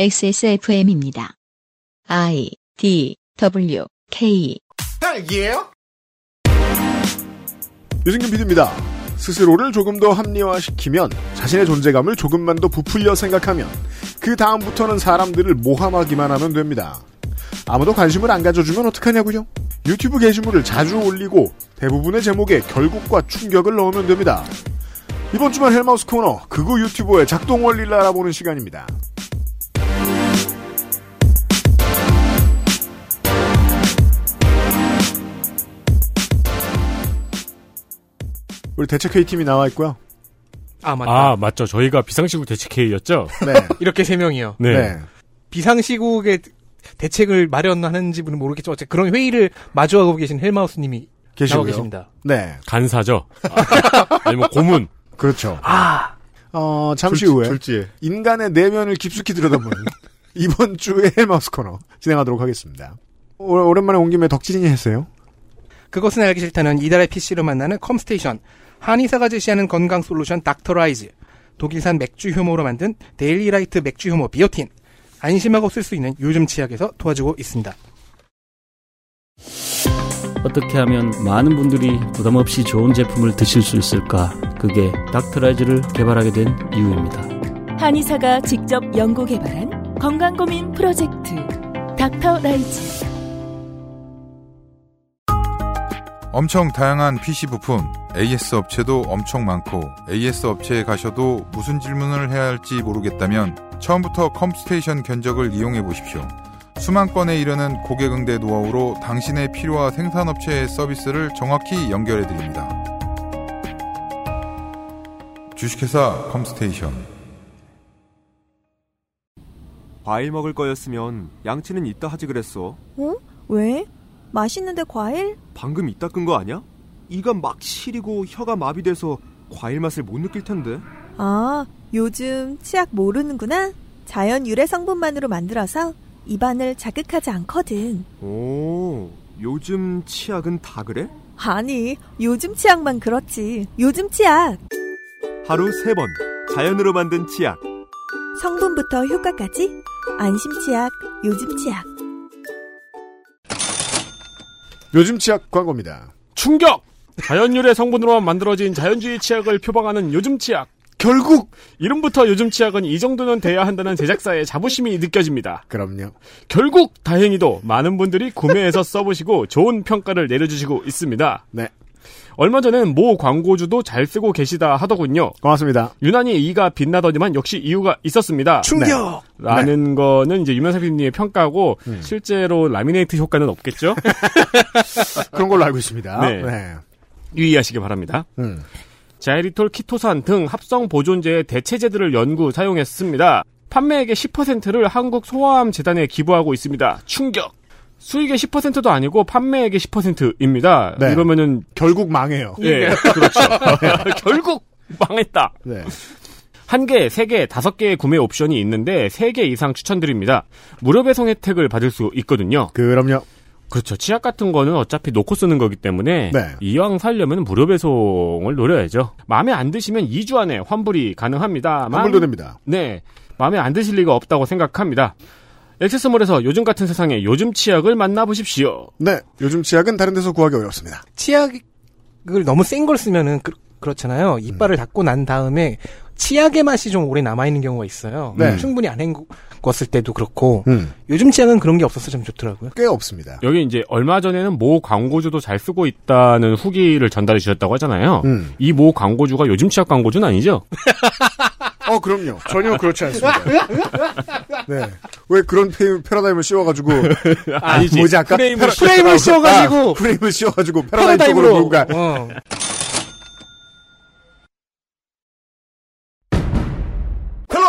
XSFM입니다. I D W K 딸기예요? 유승균 PD입니다. 스스로를 조금 더 합리화시키면 자신의 존재감을 조금만 더 부풀려 생각하면 그 다음부터는 사람들을 모함하기만 하면 됩니다. 아무도 관심을 안 가져주면 어떡하냐고요? 유튜브 게시물을 자주 올리고 대부분의 제목에 결국과 충격을 넣으면 됩니다. 이번 주말 헬마우스 코너 그거 유튜버의 작동 원리를 알아보는 시간입니다. 우리 대책회의 팀이 나와 있고요. 아 맞다. 아, 맞죠. 저희가 비상시국 대책회의였죠? 네. 이렇게 세 명이요. 네. 네. 비상시국의 대책을 마련하는지는 모르겠지만 어쨌든 그런 회의를 마주하고 계신 헬마우스님이 계시고요. 계십니다. 네. 간사죠. 아, 아니면 고문. 그렇죠. 아 어, 잠시 졸지- 후에 졸지에. 인간의 내면을 깊숙이 들여다보는 이번 주의 헬마우스 코너 진행하도록 하겠습니다. 오, 오랜만에 온 김에 덕질인이 했어요. 그것은 알기 싫다는 이달의 PC로 만나는 컴스테이션 한의사가 제시하는 건강 솔루션 닥터라이즈 독일산 맥주 효모로 만든 데일리라이트 맥주 효모 비오틴 안심하고 쓸 수 있는 요즘 치약에서 도와주고 있습니다. 어떻게 하면 많은 분들이 부담 없이 좋은 제품을 드실 수 있을까? 그게 닥터라이즈를 개발하게 된 이유입니다. 한의사가 직접 연구 개발한 건강 고민 프로젝트 닥터 라이즈 엄청 다양한 PC 부품, AS 업체도 엄청 많고 AS 업체에 가셔도 무슨 질문을 해야 할지 모르겠다면 처음부터 컴스테이션 견적을 이용해 보십시오. 수만 건에 이르는 고객 응대 노하우로 당신의 필요와 생산업체의 서비스를 정확히 연결해 드립니다. 주식회사 컴스테이션 과일 먹을 거였으면 양치는 이따 하지 그랬어. 어? 왜? 맛있는데 과일? 방금 이따 끈 거 아니야? 이가 막 시리고 혀가 마비돼서 과일 맛을 못 느낄 텐데. 아, 요즘 치약 모르는구나? 자연 유래 성분만으로 만들어서 입안을 자극하지 않거든. 오, 요즘 치약은 다 그래? 아니, 요즘 치약만 그렇지. 요즘 치약. 하루 세 번 자연으로 만든 치약. 성분부터 효과까지. 안심 치약, 요즘 치약. 요즘 치약 광고입니다. 충격! 자연유래 성분으로만 만들어진 자연주의 치약을 표방하는 요즘 치약. 결국 이름부터 요즘 치약은 이 정도는 돼야 한다는 제작사의 자부심이 느껴집니다. 그럼요. 결국 다행히도 많은 분들이 구매해서 써보시고 좋은 평가를 내려주시고 있습니다. 네. 얼마 전엔 모 광고주도 잘 쓰고 계시다 하더군요. 고맙습니다. 유난히 이가 빛나더니만 역시 이유가 있었습니다. 충격! 라는 거는 이제 유명사 PD님의 평가고 실제로 라미네이트 효과는 없겠죠? 그런 걸로 알고 있습니다. 네. 네. 유의하시기 바랍니다. 음. 자이리톨, 키토산 등 합성 보존제의 대체제들을 연구 사용했습니다. 판매액의 10%를 한국 소아암 재단에 기부하고 있습니다. 충격. 수익의 10%도 아니고 판매액의 10%입니다. 네. 이러면은 결국 망해요. 예, 그렇죠. 결국 망했다. 네. 한 개, 세 개, 다섯 개의 구매 옵션이 있는데 세 개 이상 추천드립니다. 무료 배송 혜택을 받을 수 있거든요. 그럼요. 그렇죠. 치약 같은 거는 어차피 놓고 쓰는 거기 때문에 네. 이왕 살려면 무료 배송을 노려야죠. 마음에 안 드시면 2주 안에 환불이 가능합니다만 환불도 됩니다. 네. 마음에 안 드실 리가 없다고 생각합니다. 액세스몰에서 요즘 같은 세상에 요즘 치약을 만나보십시오. 네. 요즘 치약은 다른 데서 구하기 어렵습니다. 치약을 너무 센 걸 쓰면은 그, 렇잖아요 이빨을 닦고 난 다음에 치약의 맛이 좀 오래 남아 있는 경우가 있어요. 네. 충분히 안 헹궜을 때도 그렇고 음. 요즘 치약은 그런 게 없어서 좀 좋더라고요. 꽤 없습니다. 여기 이제 얼마 전에는 모 광고주도 잘 쓰고 있다는 후기를 전달해 주셨다고 하잖아요. 음. 이모 광고주가 요즘 치약 광고주는 아니죠? 어, 그럼요. 전혀 그렇지 않습니다. 네. 왜 그런 페, 패러다임을 씌워가지고. 아니지. 뭐지, 아까? 프레임을 프레임을 씌워가지고 아, 프레임을 씌워가지고 패러다임 쪽으로 몰고 가.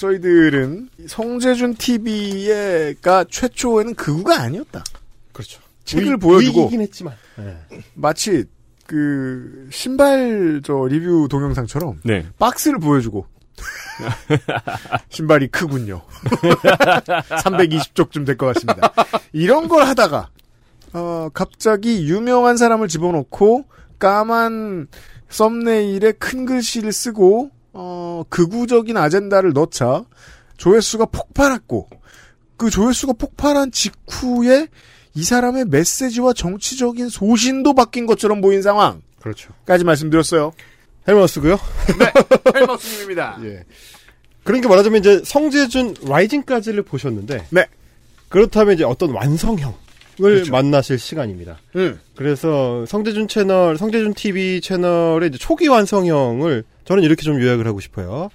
저희들은 성재준 TV가 최초에는 극우가 아니었다. 그렇죠. 책을 위- 보여주고 위기긴 했지만. 네. 마치 그 신발 저 리뷰 동영상처럼 네. 박스를 보여주고 신발이 크군요. 320쪽쯤 될 것 같습니다. 이런 걸 하다가 어, 갑자기 유명한 사람을 집어넣고 까만 썸네일에 큰 글씨를 쓰고 어, 극우적인 아젠다를 넣자 조회수가 폭발했고 그 조회수가 폭발한 직후에 이 사람의 메시지와 정치적인 소신도 바뀐 것처럼 보인 상황. 그렇죠. 까지 말씀드렸어요. 헬머스고요. 헬머스님입니다. 예. 그러니까 말하자면 이제 성재준 라이징까지를 보셨는데 네. 그렇다면 이제 어떤 완성형을 그렇죠. 만나실 시간입니다. 음. 그래서 성재준 채널, 성재준 TV 채널의 이제 초기 완성형을 저는 이렇게 좀 요약을 하고 싶어요.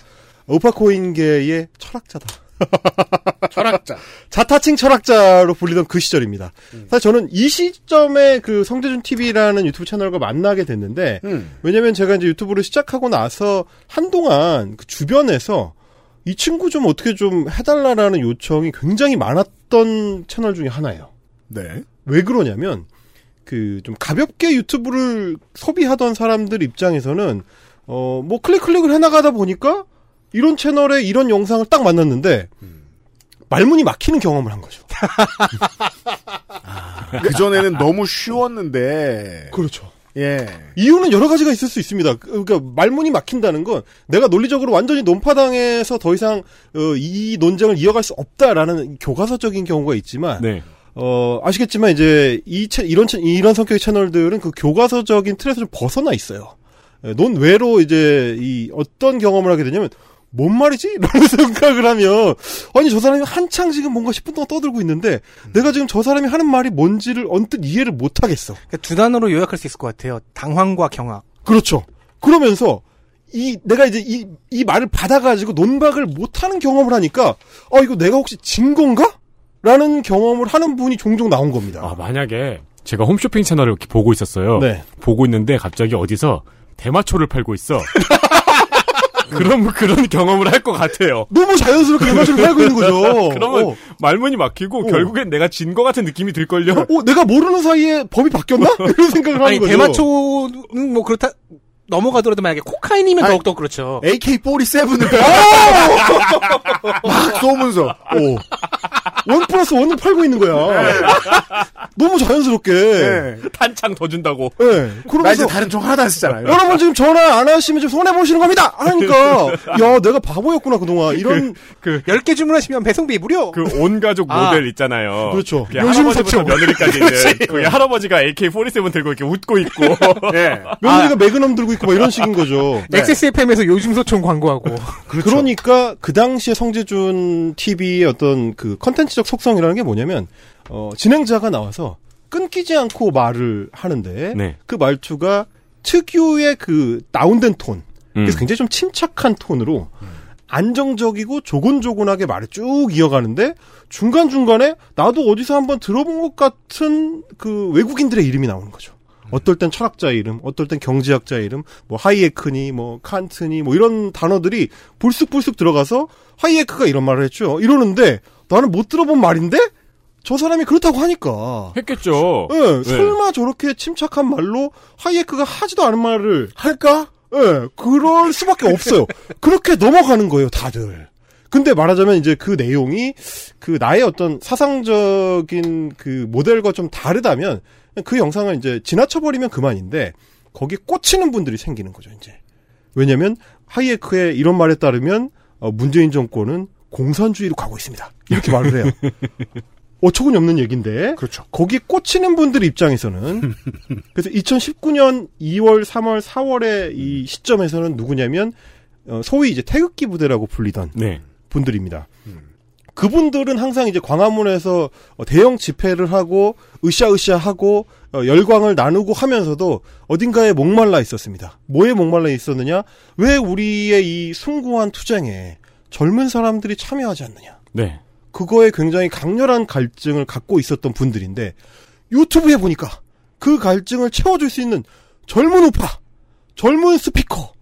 우파코인계의 철학자다. 철학자. 자타칭 철학자로 불리던 그 시절입니다. 사실 저는 이 시점에 그 성재준 TV라는 유튜브 채널과 만나게 됐는데, 음. 왜냐면 제가 이제 유튜브를 시작하고 나서 한동안 그 주변에서 이 친구 좀 어떻게 좀 해달라라는 요청이 굉장히 많았던 채널 중에 하나예요. 네. 왜 그러냐면 그 좀 가볍게 유튜브를 소비하던 사람들 입장에서는 어 뭐 클릭 클릭을 해나가다 보니까 이런 채널에 이런 영상을 딱 만났는데 말문이 막히는 경험을 한 거죠. 그 전에는 너무 쉬웠는데. 그렇죠. 예. 이유는 여러 가지가 있을 수 있습니다. 그러니까 말문이 막힌다는 건 내가 논리적으로 완전히 논파당에서 더 이상 어, 이 논쟁을 이어갈 수 없다라는 교과서적인 경우가 있지만 네. 어, 아시겠지만 이제 이 채, 이런 채- 이런 성격의 채널들은 그 교과서적인 틀에서 좀 벗어나 있어요. 예, 논외로 이제 이 어떤 경험을 하게 되냐면 뭔 말이지? 라는 생각을 하면 아니 저 사람이 한창 지금 뭔가 10분 동안 떠들고 있는데 내가 지금 저 사람이 하는 말이 뭔지를 언뜻 이해를 못 하겠어. 그러니까 두 단어로 요약할 수 있을 것 같아요. 당황과 경악. 그렇죠. 그러면서 이 내가 이제 이 이 말을 받아가지고 논박을 못하는 경험을 하니까 어 이거 내가 혹시 진 건가? 라는 경험을 하는 분이 종종 나온 겁니다. 아, 만약에 제가 홈쇼핑 채널을 이렇게 보고 있었어요. 네. 보고 있는데 갑자기 어디서 대마초를 팔고 있어. 그럼 그런 경험을 할 것 같아요. 너무 자연스럽게 대마초를 팔고 있는 거죠. 그러면 어. 말문이 막히고 결국엔 내가 진거 같은 느낌이 들걸요. 어, 내가 모르는 사이에 법이 바뀌었나? 이런 생각을 하는 아니 거죠. 대마초는 뭐 그렇다 넘어가더라도 만약에 코카인이면 아니, 더욱더 그렇죠. AK-47을 막 쏘면서. 오. 원 플러스 원을 팔고 있는 거야. 너무 자연스럽게. 네. 탄창 더 준다고. 네. 그러면서 다른 총 하나도 안 쓰잖아요. 여러분 지금 전화 안 하시면 좀 손해 보시는 겁니다. 하니까 야 내가 바보였구나 그동안 이런 그, 10개 주문하시면 배송비 무료. 그 온 가족 아. 모델 있잖아요. 그렇죠. 요즘 사ቸው. 며느리까지 있는. 그 할아버지가 AK-47 들고 이렇게 웃고 있고. 예. 며느리가 매그넘 들고 있고 막 이런 식인 거죠. XSFM에서 요즘 소총 광고하고. 그러니까 그 당시에 성재준 TV의 어떤 그 컨텐츠 적 속성이라는 게 뭐냐면 어, 진행자가 나와서 끊기지 않고 말을 하는데 네. 그 말투가 특유의 그 다운된 톤. 그래서 음. 굉장히 좀 침착한 톤으로 안정적이고 조곤조곤하게 말을 쭉 이어가는데 중간중간에 나도 어디서 한번 들어본 것 같은 그 외국인들의 이름이 나오는 거죠. 어떨 땐 철학자 이름, 어떨 땐 경제학자 이름, 뭐 하이에크니, 뭐 칸트니, 뭐 이런 단어들이 불쑥불쑥 들어가서 하이에크가 이런 말을 했죠. 이러는데 나는 못 들어본 말인데 저 사람이 그렇다고 하니까. 했겠죠. 예, 설마 저렇게 침착한 말로 하이에크가 하지도 않은 말을 할까? 예, 그럴 수밖에 없어요. 그렇게 넘어가는 거예요, 다들. 근데 말하자면 이제 그 내용이 그 나의 어떤 사상적인 그 모델과 좀 다르다면 그 영상을 이제 지나쳐버리면 그만인데 거기에 꽂히는 분들이 생기는 거죠, 이제. 왜냐면 하이에크의 이런 말에 따르면 어, 문재인 정권은 공산주의로 가고 있습니다. 이렇게 말을 해요. 어처구니 없는 얘기인데. 그렇죠. 거기에 꽂히는 분들 입장에서는 그래서 2019년 2월, 3월, 4월의 이 시점에서는 누구냐면 어, 소위 이제 태극기 부대라고 불리던 네. 분들입니다. 그분들은 항상 이제 광화문에서 어, 대형 집회를 하고 으쌰으쌰 하고 어, 열광을 나누고 하면서도 어딘가에 목말라 있었습니다. 뭐에 목말라 있었느냐? 왜 우리의 이 숭고한 투쟁에 젊은 사람들이 참여하지 않느냐? 네. 그거에 굉장히 강렬한 갈증을 갖고 있었던 분들인데 유튜브에 보니까 그 갈증을 채워줄 수 있는 젊은 우파, 젊은 스피커,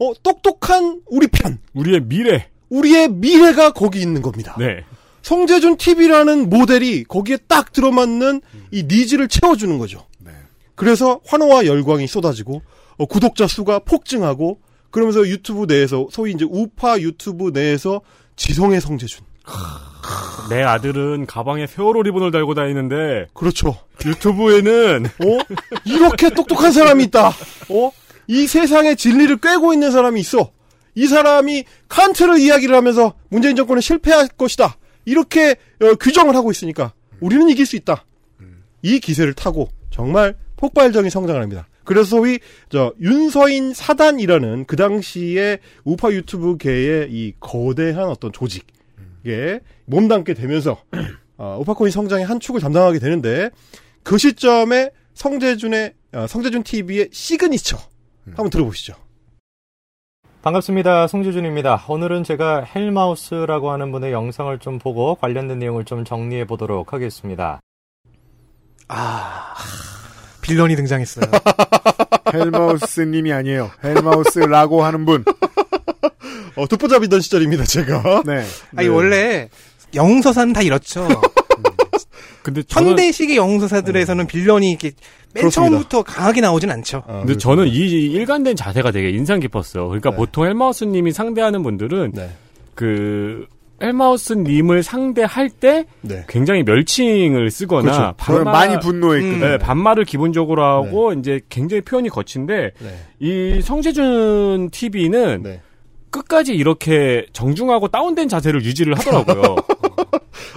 어 똑똑한 우리 편, 우리의 미래. 우리의 미래가 거기 있는 겁니다. 네. 성재준 TV라는 모델이 거기에 딱 들어맞는 이 needs를 채워주는 거죠. 네. 그래서 환호와 열광이 쏟아지고 어, 구독자 수가 폭증하고 그러면서 유튜브 내에서 소위 이제 우파 유튜브 내에서 지성의 성재준. 내 아들은 가방에 세월호 리본을 달고 다니는데 그렇죠. 유튜브에는 어? 이렇게 똑똑한 사람이 있다. 어? 이 세상의 진리를 꿰고 있는 사람이 있어. 이 사람이 칸트를 이야기를 하면서 문재인 정권은 실패할 것이다. 이렇게 어, 규정을 하고 있으니까 우리는 이길 수 있다. 이 기세를 타고 정말 폭발적인 성장을 합니다. 그래서 소위 저 윤서인 사단이라는 그 당시에 우파 유튜브계의 이 거대한 어떤 조직에 몸담게 되면서 어, 우파코인 성장의 한 축을 담당하게 되는데 그 시점에 성재준의 어, 성재준 TV의 signature 한번 들어보시죠. 반갑습니다. 성재준입니다. 오늘은 제가 헬마우스라고 하는 분의 영상을 좀 보고 관련된 내용을 좀 정리해 보도록 하겠습니다. 아, villain이 등장했어요. 헬마우스님이 아니에요. 헬마우스라고 하는 분. 어, 듣보잡이던 시절입니다, 제가. 네. 아니, 원래 영웅서사는 다 이렇죠. 근데 저는 현대식의 영웅서사들에서는 빌런이 이렇게 맨 그렇습니다. 처음부터 강하게 나오진 않죠. 어, 근데 저는 이 일관된 자세가 되게 인상 깊었어요. 그러니까 네. 보통 헬마우스님이 상대하는 분들은 네. 그 헬마우스 님을 상대할 때 네. 굉장히 멸칭을 쓰거나 그렇죠. 그러면 많이 분노했거든. 음. 네, 반말을 기본적으로 하고 이제 굉장히 표현이 거친데 네. 이 성재준 TV는 네. 끝까지 이렇게 정중하고 다운된 자세를 유지를 하더라고요.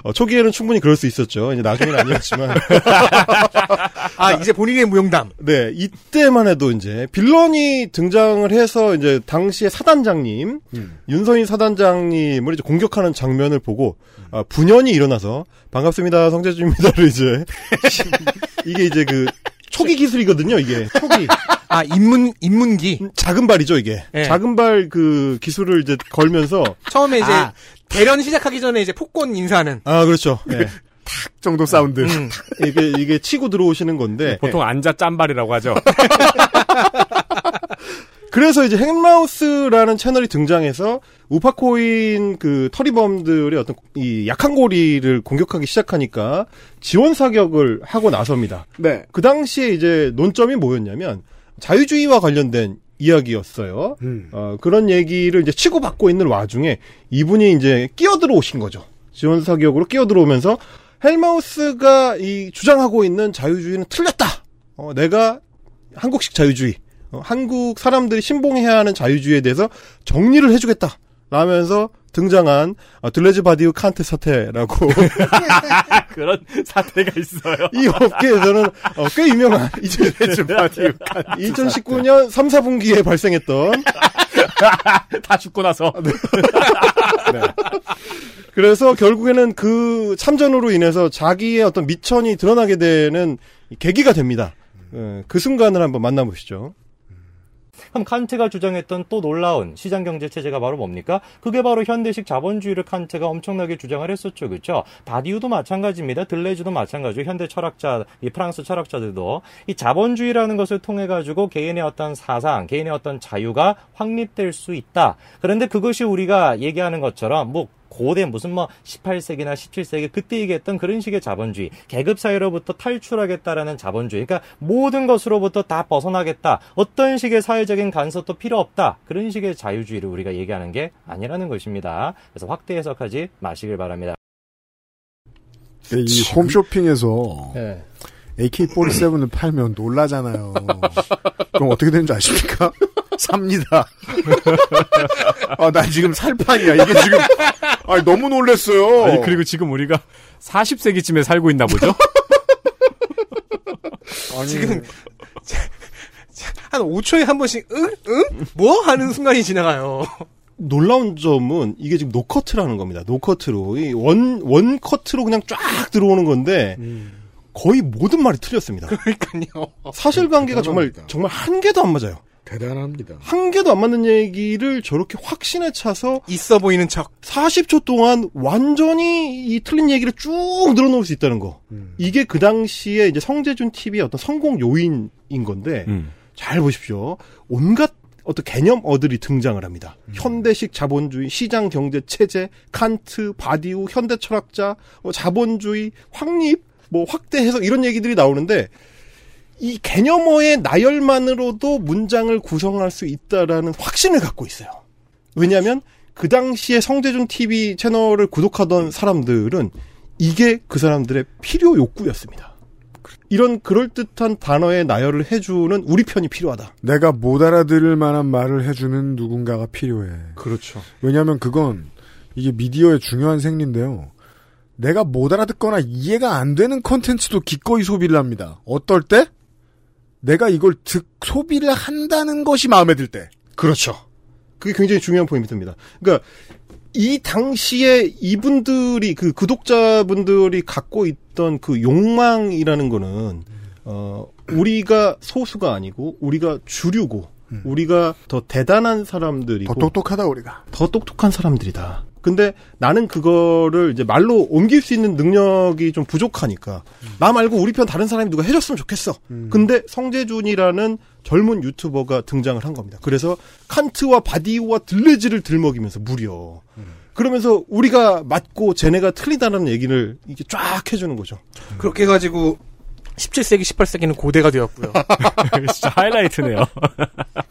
어, 초기에는 충분히 그럴 수 있었죠. 이제 나중에는 아니었지만. 아, 이제 본인의 무용담. 네, 이때만 해도 이제 빌런이 등장을 해서 이제 당시의 사단장님, 음. 윤서인 사단장님을 이제 공격하는 장면을 보고 아, 분연이 일어나서 반갑습니다, 성재준입니다를 이제 이게 이제 그 초기 기술이거든요, 이게 초기 아, 입문, 입문기. 작은 발이죠, 이게 네. 작은 발 그 기술을 이제 걸면서 처음에 이제 아. 대련 시작하기 전에 이제 폭권 인사하는. 아 그렇죠, 네. 정도 사운드. 음. 이게 이게 치고 들어오시는 건데 보통 앉아 짠발이라고 하죠. 그래서 이제 핵마우스라는 채널이 등장해서 우파코인 그 터리범들의 어떤 이 약한 고리를 공격하기 시작하니까 지원 사격을 하고 나섭니다. 네. 그 당시에 이제 논점이 뭐였냐면 자유주의와 관련된 이야기였어요. 음. 어, 그런 얘기를 이제 치고받고 있는 와중에 이분이 이제 끼어들어 오신 거죠. 지원 사격으로 끼어들어 오면서 헬마우스가 이 주장하고 있는 자유주의는 틀렸다. 어, 내가 한국식 자유주의, 어, 한국 사람들이 신봉해야 하는 자유주의에 대해서 정리를 해주겠다. 라면서 등장한 어, 들뢰즈 바디우 칸트 사태라고 그런 사태가 있어요. 이 업계에서는 어, 꽤 유명한 이제 2019년 3, 4분기에 발생했던 다 죽고 나서 그래서 결국에는 그 참전으로 인해서 자기의 어떤 미천이 드러나게 되는 계기가 됩니다. 예, 그 순간을 한번 만나보시죠. 그럼 칸트가 주장했던 또 놀라운 시장 경제 체제가 바로 뭡니까? 그게 바로 현대식 자본주의를 칸트가 엄청나게 주장을 했었죠. 그렇죠? 바디우도 마찬가지입니다. 들레즈도 마찬가지고 현대 철학자, 이 프랑스 철학자들도 이 자본주의라는 것을 통해 가지고 개인의 어떤 사상, 개인의 어떤 자유가 확립될 수 있다. 그런데 그것이 우리가 얘기하는 것처럼 뭐 고대 무슨 뭐 18세기나 17세기 그때 얘기했던 그런 식의 자본주의, 계급 사회로부터 탈출하겠다라는 자본주의, 그러니까 모든 것으로부터 다 벗어나겠다. 어떤 식의 사회적인 간섭도 필요 없다. 그런 식의 자유주의를 우리가 얘기하는 게 아니라는 것입니다. 그래서 확대 해석하지 마시길 바랍니다. 이 홈쇼핑에서 예. AK-47을 팔면 놀라잖아요. 그럼 어떻게 되는지 아십니까? 삽니다. 아, 나 지금 살 판이야. 이게 지금, 아 너무 놀랬어요. 아니 그리고 지금 우리가 40세기쯤에 살고 있나 보죠? 아니, 지금 한 5초에 한 번씩 응? 응? 뭐? 하는 순간이 지나가요. 놀라운 점은 이게 지금 no cut이라는 겁니다. no cut으로 이 one one cut으로 그냥 쫙 들어오는 건데 거의 모든 말이 틀렸습니다. 그러니까요. 사실관계가 정말. 정말 한 개도 안 맞아요. 대단합니다. 한 개도 안 맞는 얘기를 저렇게 확신에 차서 있어 보이는 척. 40초 동안 완전히 이 틀린 얘기를 쭉 늘어놓을 수 있다는 거. 음. 이게 그 당시에 이제 성재준 TV의 어떤 성공 요인인 건데 음. 잘 보십시오. 온갖 어떤 개념어들이 등장을 합니다. 현대식 자본주의, 시장 경제 체제, 칸트, 바디우, 현대 철학자, 뭐 자본주의, 확립, 뭐 확대 해석 이런 얘기들이 나오는데 이 개념어의 나열만으로도 문장을 구성할 수 있다라는 확신을 갖고 있어요. 왜냐하면 그 당시에 성대준 TV 채널을 구독하던 사람들은 이게 그 사람들의 필요 욕구였습니다. 이런 그럴듯한 단어의 나열을 해주는 우리 편이 필요하다. 내가 못 알아들을 만한 말을 해주는 누군가가 필요해. 그렇죠. 왜냐하면 그건 이게 미디어의 중요한 생리인데요. 내가 못 알아듣거나 이해가 안 되는 컨텐츠도 기꺼이 소비를 합니다. 어떨 때? 내가 이걸 듣, 소비를 한다는 것이 마음에 들 때. 그렇죠. 그게 굉장히 중요한 포인트입니다. 그러니까 이 당시에 이분들이 그 구독자분들이 갖고 있던 그 욕망이라는 거는 어 우리가 소수가 아니고 우리가 주류고 우리가 더 대단한 사람들이고 더 똑똑하다 우리가. 더 똑똑한 사람들이다. 근데 나는 그거를 이제 말로 옮길 수 있는 능력이 좀 부족하니까 나 말고 우리 편 다른 사람이 누가 해줬으면 좋겠어. 근데 성재준이라는 젊은 유튜버가 등장을 한 겁니다. 그래서 칸트와 바디우와 들레지를 들먹이면서 무려 그러면서 우리가 맞고 쟤네가 틀리다는 얘기를 이렇게 쫙 해주는 거죠. 그렇게 해가지고 17세기, 18세기는 고대가 되었고요. 진짜 하이라이트네요.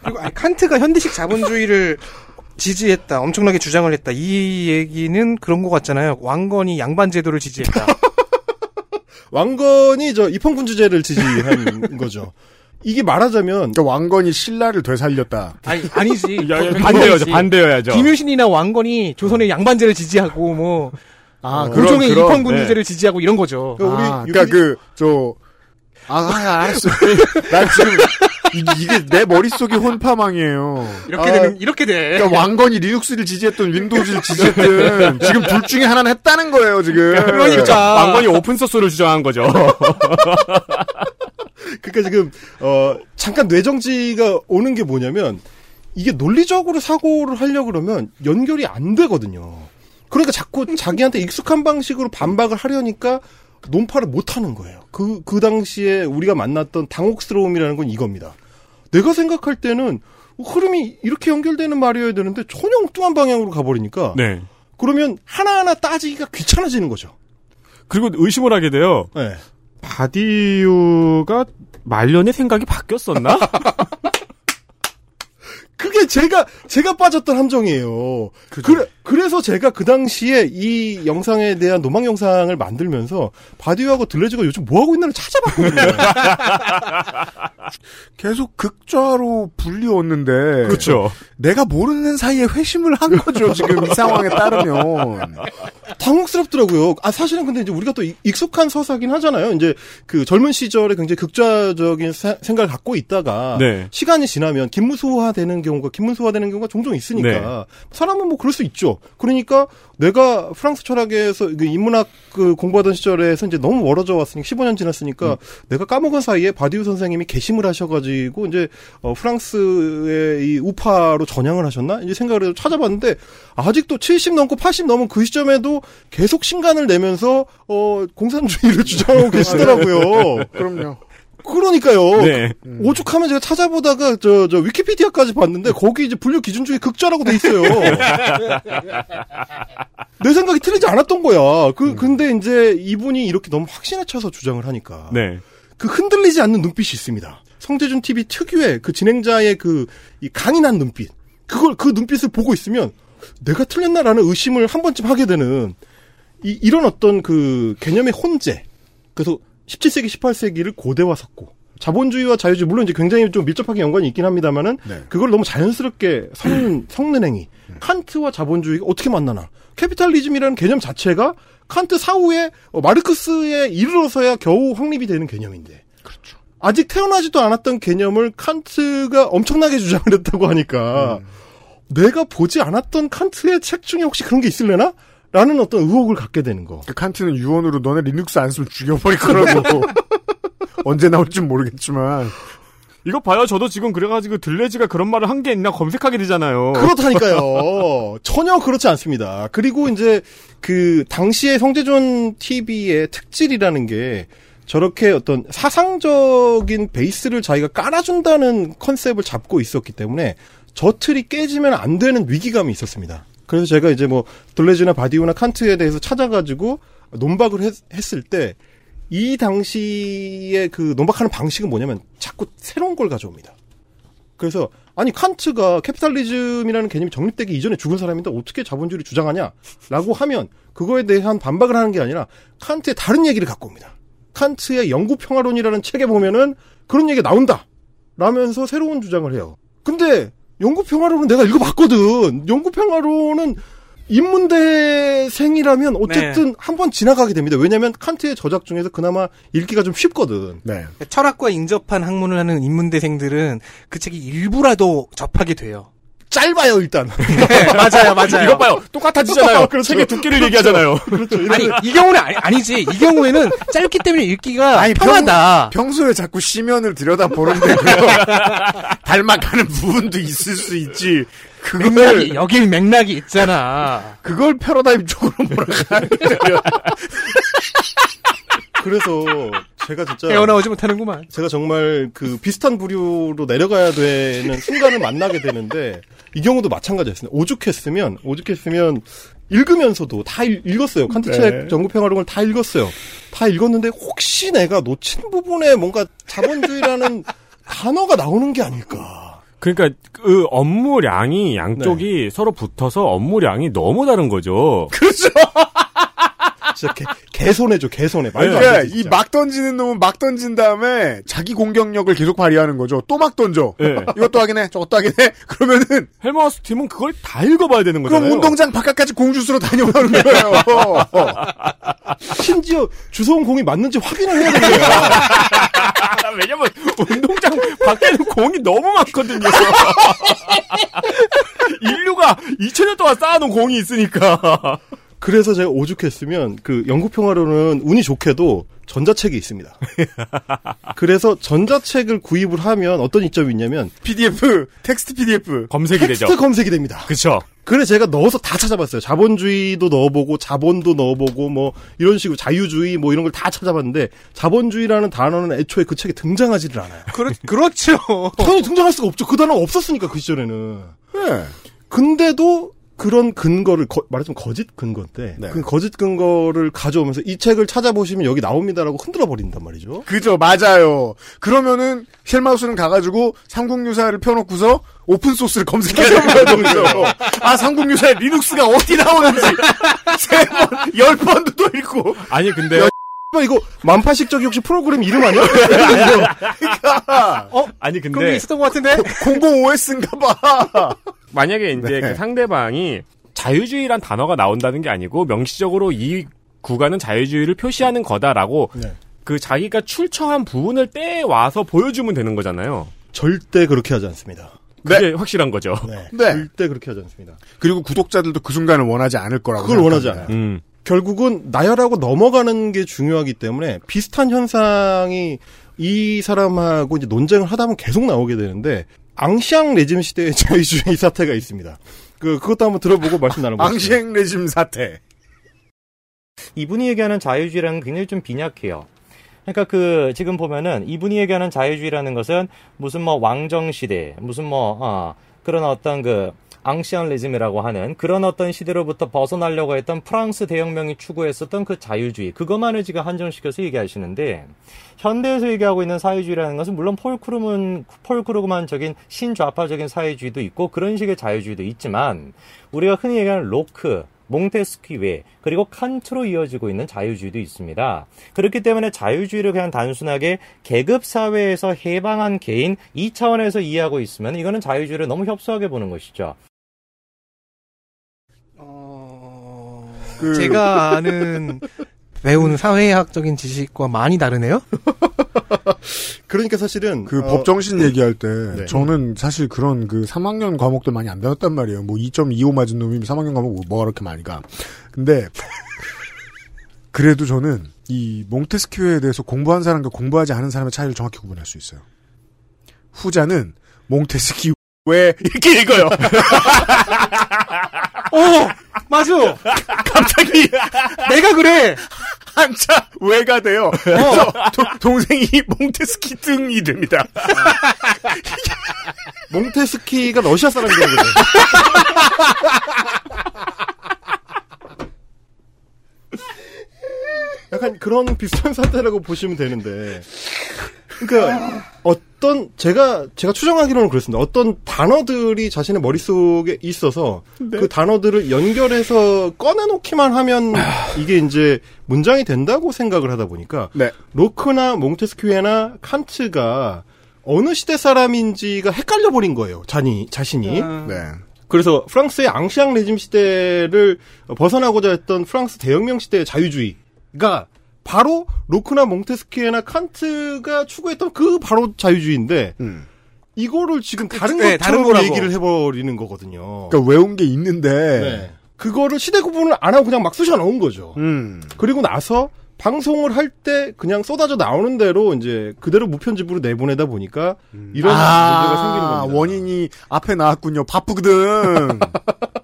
그리고 아니, 칸트가 현대식 자본주의를 지지했다, 엄청나게 주장을 했다. 이 얘기는 그런 것 같잖아요. 왕건이 양반 제도를 지지했다. 왕건이 저 입헌군주제를 지지한 거죠. 이게 말하자면 그러니까 왕건이 신라를 되살렸다. 아니 아니지. 야, 야, 그건 반대여죠, 아니지. 반대여야죠. 김유신이나 왕건이 조선의 양반제를 지지하고 뭐 아, 어, 고종의 그런- 입헌군주제를 지지하고 이런 거죠. 아, 그러니까 그, 저, 아, 아, 알았어. 난 지금, 이, 게 내 머릿속이 혼파망이에요. 이렇게 아, 되는 이렇게 돼. 그러니까 왕건이 리눅스를 지지했던 윈도우즈를 지지했든 지금 둘 중에 하나는 했다는 거예요, 지금. 그러니까 왕건이 오픈소스를 주장한 거죠. 그러니까 지금 어 잠깐 뇌정지가 오는 게 뭐냐면 이게 논리적으로 사고를 하려 고 그러면 연결이 안 되거든요. 그러니까 자꾸 자기한테 익숙한 방식으로 반박을 하려니까 논파를 못 하는 거예요. 그, 그 당시에 우리가 만났던 당혹스러움이라는 건 이겁니다. 내가 생각할 때는 흐름이 이렇게 연결되는 말이어야 되는데 전혀 엉뚱한 방향으로 가버리니까 네. 그러면 하나하나 따지기가 귀찮아지는 거죠. 그리고 의심을 하게 돼요. 네. 바디유가 말년에 생각이 바뀌었었나? 그게 제가 제가 빠졌던 함정이에요. 그래, 그래서 제가 그 당시에 이 영상에 대한 노망 영상을 만들면서 바디오하고 들레즈가 요즘 뭐 하고 있나를 찾아봤거든요. 계속 극좌로 불리웠는데. 그렇죠. 내가 모르는 사이에 회심을 한 거죠, 지금 이 상황에 따르면. 당혹스럽더라고요. 아 사실은 근데 이제 우리가 또 이- 익숙한 서사긴 하잖아요. 이제 그 젊은 시절에 굉장히 극좌적인 사- 생각을 갖고 있다가 네. 시간이 지나면 김무소화되는 경우가 김문소화되는 경우가 종종 있으니까 네. 사람은 뭐 그럴 수 있죠. 그러니까 내가 프랑스 철학에서 그 인문학 그 공부하던 시절에서 이제 너무 멀어져 왔으니까 15년 지났으니까 내가 까먹은 사이에 바디우 선생님이 개심을 하셔가지고 이제 어, 프랑스의 이 우파로 전향을 하셨나 이제 생각을 해서 찾아봤는데 아직도 70 넘고 80 넘은 그 시점에도 계속 신간을 내면서 어 공산주의를 주장하고 계시더라고요. 그럼요. 그러니까요. 네. 오죽하면 제가 찾아보다가 저, 저 위키피디아까지 봤는데 거기 이제 분류 기준에 극좌라고 돼 있어요. 내 생각이 틀리지 않았던 거야. 그 근데 이제 이분이 이렇게 너무 확신에 차서 주장을 하니까 네. 그 흔들리지 않는 눈빛이 있습니다. 성재준 TV 특유의 그 진행자의 그 이 강인한 눈빛. 그걸 그 눈빛을 보고 있으면 내가 틀렸나라는 의심을 한 번쯤 하게 되는 이, 이런 어떤 그 개념의 혼재. 그래서 17세기, 18세기를 고대화 섞고 자본주의와 자유주의 물론 이제 굉장히 좀 밀접하게 연관이 있긴 합니다만은 네. 그걸 너무 자연스럽게 섞는 섞는 행위. 칸트와 자본주의가 어떻게 만나나? capitalism이라는 개념 자체가 칸트 사후에 어, 마르크스에 이르러서야 겨우 확립이 되는 개념인데. 아직 태어나지도 않았던 개념을 칸트가 엄청나게 주장을 했다고 하니까 내가 보지 않았던 칸트의 책 중에 혹시 그런 게 있을래나? 라는 어떤 의혹을 갖게 되는 거. 그 칸트는 유언으로 너네 리눅스 안 쓰면 죽여버릴 거라고. 언제 나올지 모르겠지만. 이거 봐요. 저도 지금 그래가지고 들레지가 그런 말을 한 게 있나 검색하게 되잖아요. 그렇다니까요. 전혀 그렇지 않습니다. 그리고 이제 그 당시에 성재준 TV의 특질이라는 게 저렇게 어떤 사상적인 베이스를 자기가 깔아준다는 컨셉을 잡고 있었기 때문에 저 틀이 깨지면 안 되는 위기감이 있었습니다. 그래서 제가 이제 뭐 돌레즈나 바디우나 칸트에 대해서 찾아가지고 논박을 했, 했을 때 이 당시에 그 논박하는 방식은 뭐냐면 자꾸 새로운 걸 가져옵니다. 그래서 아니 칸트가 capitalism이라는 개념이 정립되기 이전에 죽은 사람인데 어떻게 자본주의를 주장하냐라고 하면 그거에 대한 반박을 하는 게 아니라 칸트의 다른 얘기를 갖고 옵니다. 칸트의 영구 평화론이라는 책에 보면은 그런 얘기가 나온다. 라면서 새로운 주장을 해요. 근데 영구 평화론은 내가 읽어봤거든. 영구 평화론은 인문대생이라면 어쨌든 한번 지나가게 됩니다. 왜냐하면 칸트의 저작 중에서 그나마 읽기가 좀 쉽거든. 네. 철학과 인접한 학문을 하는 인문대생들은 그 책이 일부라도 접하게 돼요. 짧아요 일단. 맞아요, 맞아요. 이거 봐요. 똑같아지잖아요. 그렇죠. 책의 두께를 얘기하잖아요. 아니 이 경우는 아니, 아니 지. 이 경우에는 짧기 때문에 읽기가 아니, 편하다. 평, 소에 자꾸 시면을 들여다 보는데 닮아가는 부분도 있을 수 있지. 맥락이 그걸 여기 맥락이 있잖아. 그걸 패러다임 쪽으로 몰아가는. 그래서 제가 진짜 헤어나오지 못하는구만. 제가 정말 그 비슷한 부류로 내려가야 되는 순간을 만나게 되는데 이 경우도 마찬가지였습니다. 오죽했으면 오죽했으면 읽으면서도 다 읽, 읽었어요. 칸트 네. 책 전국평화론을 다 읽었어요. 다 읽었는데 혹시 내가 놓친 부분에 뭔가 자본주의라는 단어가 나오는 게 아닐까. 그러니까 그 업무량이 양쪽이 서로 붙어서 업무량이 너무 다른 거죠. 진짜 개, 개손해죠, 개손해. 말도 안 그러니까 되지. 이. 막 던지는 놈은 막 던진 다음에 자기 공격력을 계속 발휘하는 거죠. 또 막 던져. 예. 이것도 하긴 해, 저것도 하긴 해. 그러면은 헬마우스 팀은 그걸 다 읽어봐야 되는 거잖아요. 그럼 운동장 바깥까지 공주수로 다녀오는 거예요. 심지어 주워온 공이 맞는지 확인을 해야 되는 거야. 왜냐면 운동장 밖에는 공이 너무 많거든요. 인류가 2000년 동안 쌓아놓은 공이 있으니까. 그래서 제가 오죽했으면 그 영구 평화론은 운이 좋게도 전자책이 있습니다. 그래서 전자책을 구입을 하면 어떤 이점이 있냐면 PDF, 텍스트 PDF. 검색이 텍스트 되죠. 검색이 됩니다. 그쵸. 그래 제가 넣어서 다 찾아봤어요. 자본주의도 넣어보고 자본도 넣어보고 뭐 이런 식으로 자유주의 뭐 이런 걸 다 찾아봤는데 자본주의라는 단어는 애초에 그 책에 등장하지를 않아요. 그렇, 그렇죠. 당연히 등장할 수가 없죠. 그 단어가 없었으니까 그 시절에는. 네. 근데도 그런 근거를 거- 말하자면 거짓 근거인데 네. 그 거짓 근거를 가져오면서 이 책을 찾아보시면 여기 나옵니다라고 흔들어 버린단 말이죠. 그죠, 맞아요. 그러면은 헬마우스는 가가지고 삼국유사를 펴놓고서 open source를 검색해야 되는 거죠. 아, 삼국유사의 리눅스가 어디 나오는지 세 번, 열 번도 또 읽고. 아니 근데 야, 이거 만파식적이 혹시 프로그램 이름 아니야? 그러니까 아니 그런 근데 게 있었던 것 같은데? 공봉 OS인가 봐. 만약에 이제 네. 그 상대방이 자유주의란 단어가 나온다는 게 아니고 명시적으로 이 구간은 자유주의를 표시하는 거다라고 네. 그 자기가 출처한 부분을 떼 와서 보여주면 되는 거잖아요. 절대 그렇게 하지 않습니다. 그게 확실한 거죠. 네. 네. 절대 그렇게 하지 않습니다. 그리고 구독자들도 그 순간을 원하지 않을 거라고. 그걸 원하지 생각합니다. 않아요. 음. 결국은 나열하고 넘어가는 게 중요하기 때문에 비슷한 현상이 이 사람하고 이제 논쟁을 하다 보면 계속 나오게 되는데 앙시앙 레짐 시대의 자유주의 사태가 있습니다. 그 그것도 한번 들어보고 말씀 나눠보겠습니다. 앙시행 레짐 사태. 이분이 얘기하는 자유주의라는 게 굉장히 좀 빈약해요. 그러니까 그 지금 보면은 이분이 얘기하는 자유주의라는 것은 무슨 뭐 왕정 시대, 무슨 뭐 어, 그런 어떤 그 앙시앵 레짐이라고 하는 그런 어떤 시대로부터 벗어나려고 했던 프랑스 대혁명이 추구했었던 그 자유주의 그것만을 지금 한정시켜서 얘기하시는데 현대에서 얘기하고 있는 사회주의라는 것은 물론 폴 크루그먼 폴 크루그먼적인 신좌파적인 사회주의도 있고 그런 식의 자유주의도 있지만 우리가 흔히 얘기하는 로크 몽테스키외 그리고 칸트로 이어지고 있는 자유주의도 있습니다. 그렇기 때문에 자유주의를 그냥 단순하게 계급 사회에서 해방한 개인 이 차원에서 이해하고 있으면 이거는 자유주의를 너무 협소하게 보는 것이죠. 그- 제가 아는 배운 사회학적인 지식과 많이 다르네요. 그러니까 사실은 그 어, 법정신 얘기할 때 네. 저는 사실 그런 그 3학년 과목들 많이 안 배웠단 말이에요. 뭐 2.25 맞은 놈이 3학년 과목 뭐가 그렇게 많이 가. 근데 그래도 저는 이 몽테스키웨에 대해서 공부한 사람과 공부하지 않은 사람의 차이를 정확히 구분할 수 있어요. 후자는 몽테스키 웨 이렇게 읽어요. 오! 맞아! 갑자기 내가 그래! 한자 왜가 돼요. 그래서 도- 동생이 몽테스키 등이 됩니다. 몽테스키가 러시아 사람이라고 그래요. 약간 그런 비슷한 사태라고 보시면 되는데. 그러니까 어 떤 제가 제가 추정하기로는 그렇습니다. 어떤 단어들이 자신의 머릿속에 있어서 그 단어들을 연결해서 꺼내놓기만 하면 이게 이제 문장이 된다고 생각을 하다 보니까 네. 로크나 몽테스큐에나 칸트가 어느 시대 사람인지가 헷갈려 버린 거예요. 자니 자신이. 네. 그래서 프랑스의 앙시앙 레짐 시대를 벗어나고자 했던 프랑스 대혁명 시대의 자유주의가 바로 로크나 몽테스키에나 칸트가 추구했던 그 바로 자유주의인데 음. 이거를 지금 다른 네, 다른 것처럼 거라고. 얘기를 해버리는 거거든요. 그러니까 외운 게 있는데. 네. 그거를 시대 구분을 안 하고 그냥 막 쑤셔 넣은 거죠. 음. 그리고 나서 방송을 할 때 그냥 쏟아져 나오는 대로 이제 그대로 무편집으로 내보내다 보니까 이런 문제가 생기는 아, 겁니다. 원인이 앞에 나왔군요. 바쁘거든.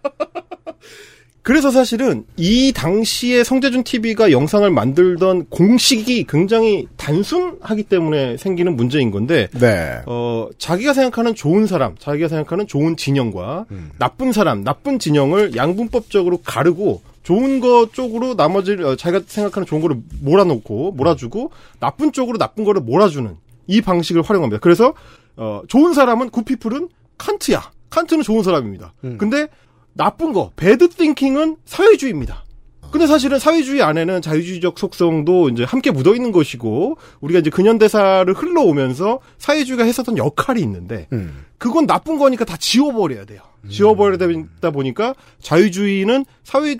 그래서 사실은 이 당시에 성재준 TV가 영상을 만들던 공식이 굉장히 단순하기 때문에 생기는 문제인 건데, 네. 어, 자기가 생각하는 좋은 사람, 자기가 생각하는 좋은 진영과 음. 나쁜 사람, 나쁜 진영을 양분법적으로 가르고 좋은 거 쪽으로 나머지 어, 자기가 생각하는 좋은 거를 몰아놓고 몰아주고 나쁜 쪽으로 나쁜 거를 몰아주는 이 방식을 활용합니다. 그래서 어, 좋은 사람은 굿피플은 칸트야. 칸트는 좋은 사람입니다. 음. 근데 나쁜 거, 배드 띵킹은 사회주의입니다. 근데 사실은 사회주의 안에는 자유주의적 속성도 이제 함께 묻어 있는 것이고 우리가 이제 근현대사를 흘러오면서 사회주의가 했었던 역할이 있는데 음. 그건 나쁜 거니까 다 지워버려야 돼요. 지워버리다 보니까 자유주의는 사회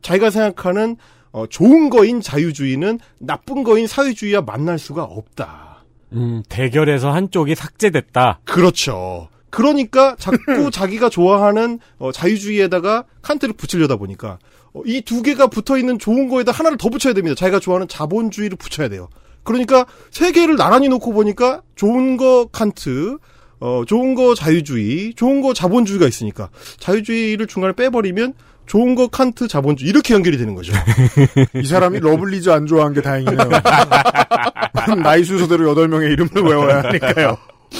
자기가 생각하는 어, 좋은 거인 자유주의는 나쁜 거인 사회주의와 만날 수가 없다. 음, 대결에서 한쪽이 삭제됐다. 그렇죠. 그러니까 자꾸 자기가 좋아하는 어, 자유주의에다가 칸트를 붙이려다 보니까 이두 개가 붙어 있는 좋은 거에다 하나를 더 붙여야 됩니다. 자기가 좋아하는 자본주의를 붙여야 돼요. 그러니까 세 개를 나란히 놓고 보니까 좋은 거 칸트, 어, 좋은 거 자유주의, 좋은 거 자본주의가 있으니까 자유주의를 중간에 빼버리면 존 로크 칸트 자본주의 이렇게 연결이 되는 거죠. 이 사람이 러블리즈 안 좋아한 게 다행이네요. 나이 순서대로 8명의 이름을 외워야 하니까요.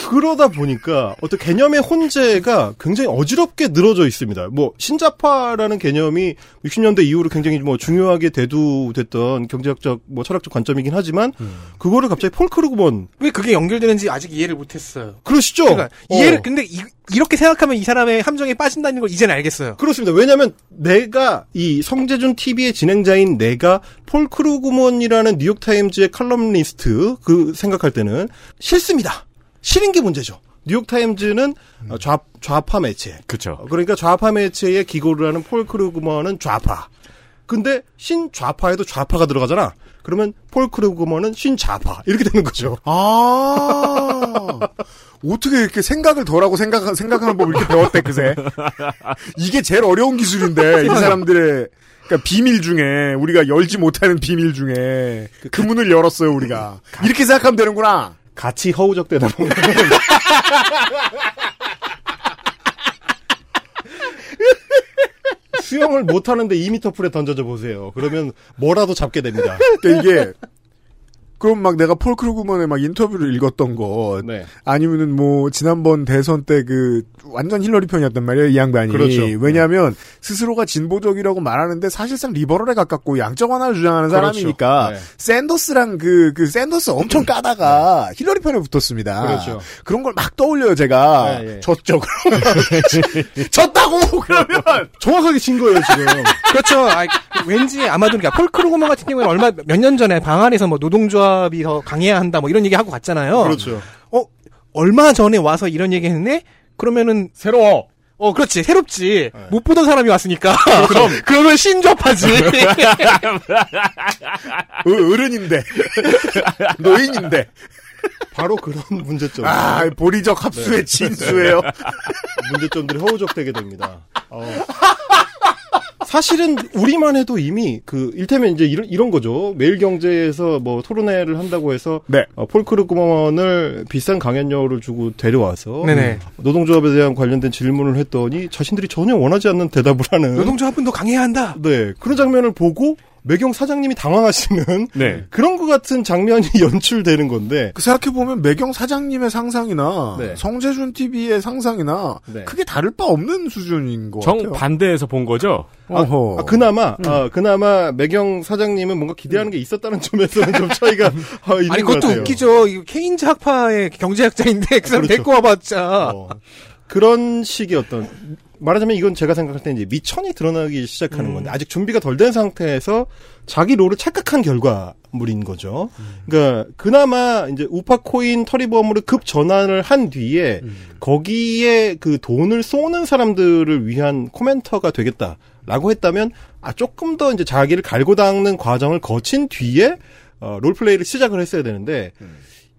그러다 보니까 어떤 개념의 혼재가 굉장히 어지럽게 늘어져 있습니다. 뭐 신좌파라는 개념이 60년대 이후로 굉장히 뭐 중요하게 대두됐던 경제학적 뭐 철학적 관점이긴 하지만 그거를 갑자기 폴 크루그먼 왜 그게 연결되는지 아직 이해를 못했어요. 그러시죠? 그러니까 어. 이해를 근데 이, 렇게 생각하면 이 사람의 함정에 빠진다는 걸 이제는 알겠어요. 그렇습니다. 왜냐하면 내가 이 성제준 TV의 진행자인 내가 폴 크루그먼이라는 뉴욕타임즈의 칼럼니스트 그 생각할 때는 싫습니다. 싫은 게 문제죠. 뉴욕타임즈는 어, 좌, 좌파 매체. 그쵸. 어, 그러니까 좌파 매체에 기고를 하는 폴 크루그먼은 좌파. 근데 신좌파에도 좌파가 들어가잖아. 그러면 폴 크루그먼은 신좌파. 이렇게 되는 거죠. 아. 어떻게 이렇게 생각을 덜하고 생각, 생각하는 법을 이렇게 배웠대, 그새. 이게 제일 어려운 기술인데, 이 사람들의, 그러니까 비밀 중에, 우리가 열지 못하는 비밀 중에, 그 문을 열었어요, 우리가. 이렇게 생각하면 되는구나. 같이 허우적대다 보면 수영을 못 하는데 2미터 풀에 던져져 보세요. 그러면 뭐라도 잡게 됩니다. 그러니까 이게, 그럼 막 내가 폴 크루그먼의 막 인터뷰를 읽었던 것, 네. 아니면은 뭐, 지난번 대선 때 그, 완전 힐러리 편이었단 말이에요, 이 양반이. 그렇죠. 왜냐하면, 스스로가 진보적이라고 말하는데 사실상 리버럴에 가깝고 양적 완화를 주장하는 그렇죠. 사람이니까, 네. 샌더스랑 그, 그 샌더스 엄청 까다가 힐러리 편에 붙었습니다. 그렇죠. 그런 걸 막 떠올려요, 제가. 네, 예. 졌죠, 그러면. 졌다고! 그러면! 정확하게 친 거예요, 지금. 그렇죠. 아, 왠지 아마도 그러니까 폴 크루그먼 같은 경우는 얼마 몇 년 전에 방한해서 뭐 노동조합이 더 강해야 한다 뭐 이런 얘기 하고 갔잖아요. 그렇죠. 어 얼마 전에 와서 이런 얘기 했네? 그러면은 새로워. 어 그렇지 새롭지 못 보던 사람이 왔으니까 그럼. 그러면 신좌파지. 어, 어른인데. 노인인데. 바로 그런 문제점. 아, 보리적 합수의 진수예요. 문제점들이 허우적대게 됩니다. 어. 사실은 우리만 해도 이미 그 일테면 이제 이런, 이런 거죠. 매일경제에서 뭐 토론회를 한다고 해서 네. 어, 폴 크루그먼을 비싼 강연료를 주고 데려와서 네네. 노동조합에 대한 관련된 질문을 했더니 자신들이 전혀 원하지 않는 대답을 하는 노동조합은 더 강해야 한다. 네 그런 장면을 보고 매경 사장님이 당황하시는 네. 그런 것 같은 장면이 연출되는 건데 그 생각해 보면 매경 사장님의 상상이나 네. 성재준 TV의 상상이나 네. 크게 다를 바 없는 수준인 것 같아요. 정 반대에서 본 거죠. 어허. 아, 그나마 아, 그나마 매경 사장님은 뭔가 기대하는 게 있었다는 점에서는 좀 차이가 어, 있는 아니 것 그것도 같아요. 웃기죠. 이거 케인즈 학파의 경제학자인데 그 사람 그렇죠. 데리고 와봤자 어, 그런 식의 어떤 말하자면 이건 제가 생각할 때 이제 미천이 드러나기 시작하는 음. 건데 아직 준비가 덜 된 상태에서 자기 롤을 착각한 결과물인 거죠. 그러니까 그나마 이제 우파 코인 터리범으로 급 전환을 한 뒤에 거기에 그 돈을 쏘는 사람들을 위한 코멘터가 되겠다라고 했다면 아 조금 더 이제 자기를 갈고 닦는 과정을 거친 뒤에 어, 롤플레이를 시작을 했어야 되는데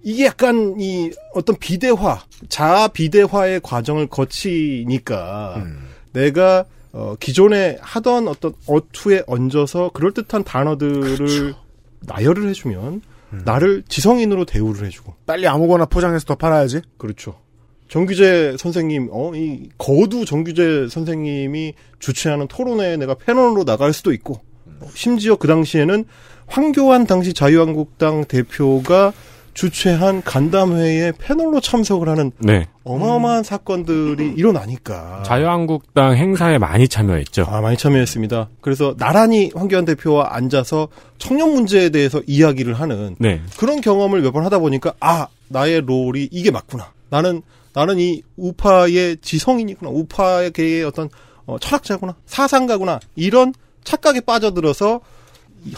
이게 약간 이 어떤 비대화, 자아 비대화의 과정을 거치니까 내가 어, 기존에 하던 어떤 어투에 얹어서 그럴듯한 단어들을 나열을 해주면 나를 지성인으로 대우를 해주고. 빨리 아무거나 포장해서 더 팔아야지. 그렇죠. 정규재 선생님, 어, 이 거두 정규재 선생님이 주최하는 토론회에 내가 패널로 나갈 수도 있고, 어, 심지어 그 당시에는 황교안 당시 자유한국당 대표가 주최한 간담회에 패널로 참석을 하는 네. 어마어마한 사건들이 일어나니까. 자유한국당 행사에 많이 참여했죠. 아, 많이 참여했습니다. 그래서 나란히 황교안 대표와 앉아서 청년 문제에 대해서 이야기를 하는 네. 그런 경험을 몇 번 하다 보니까 아 나의 롤이 이게 맞구나. 나는 나는 이 우파의 지성인이구나. 우파계의 어떤 어, 철학자구나. 사상가구나. 이런 착각에 빠져들어서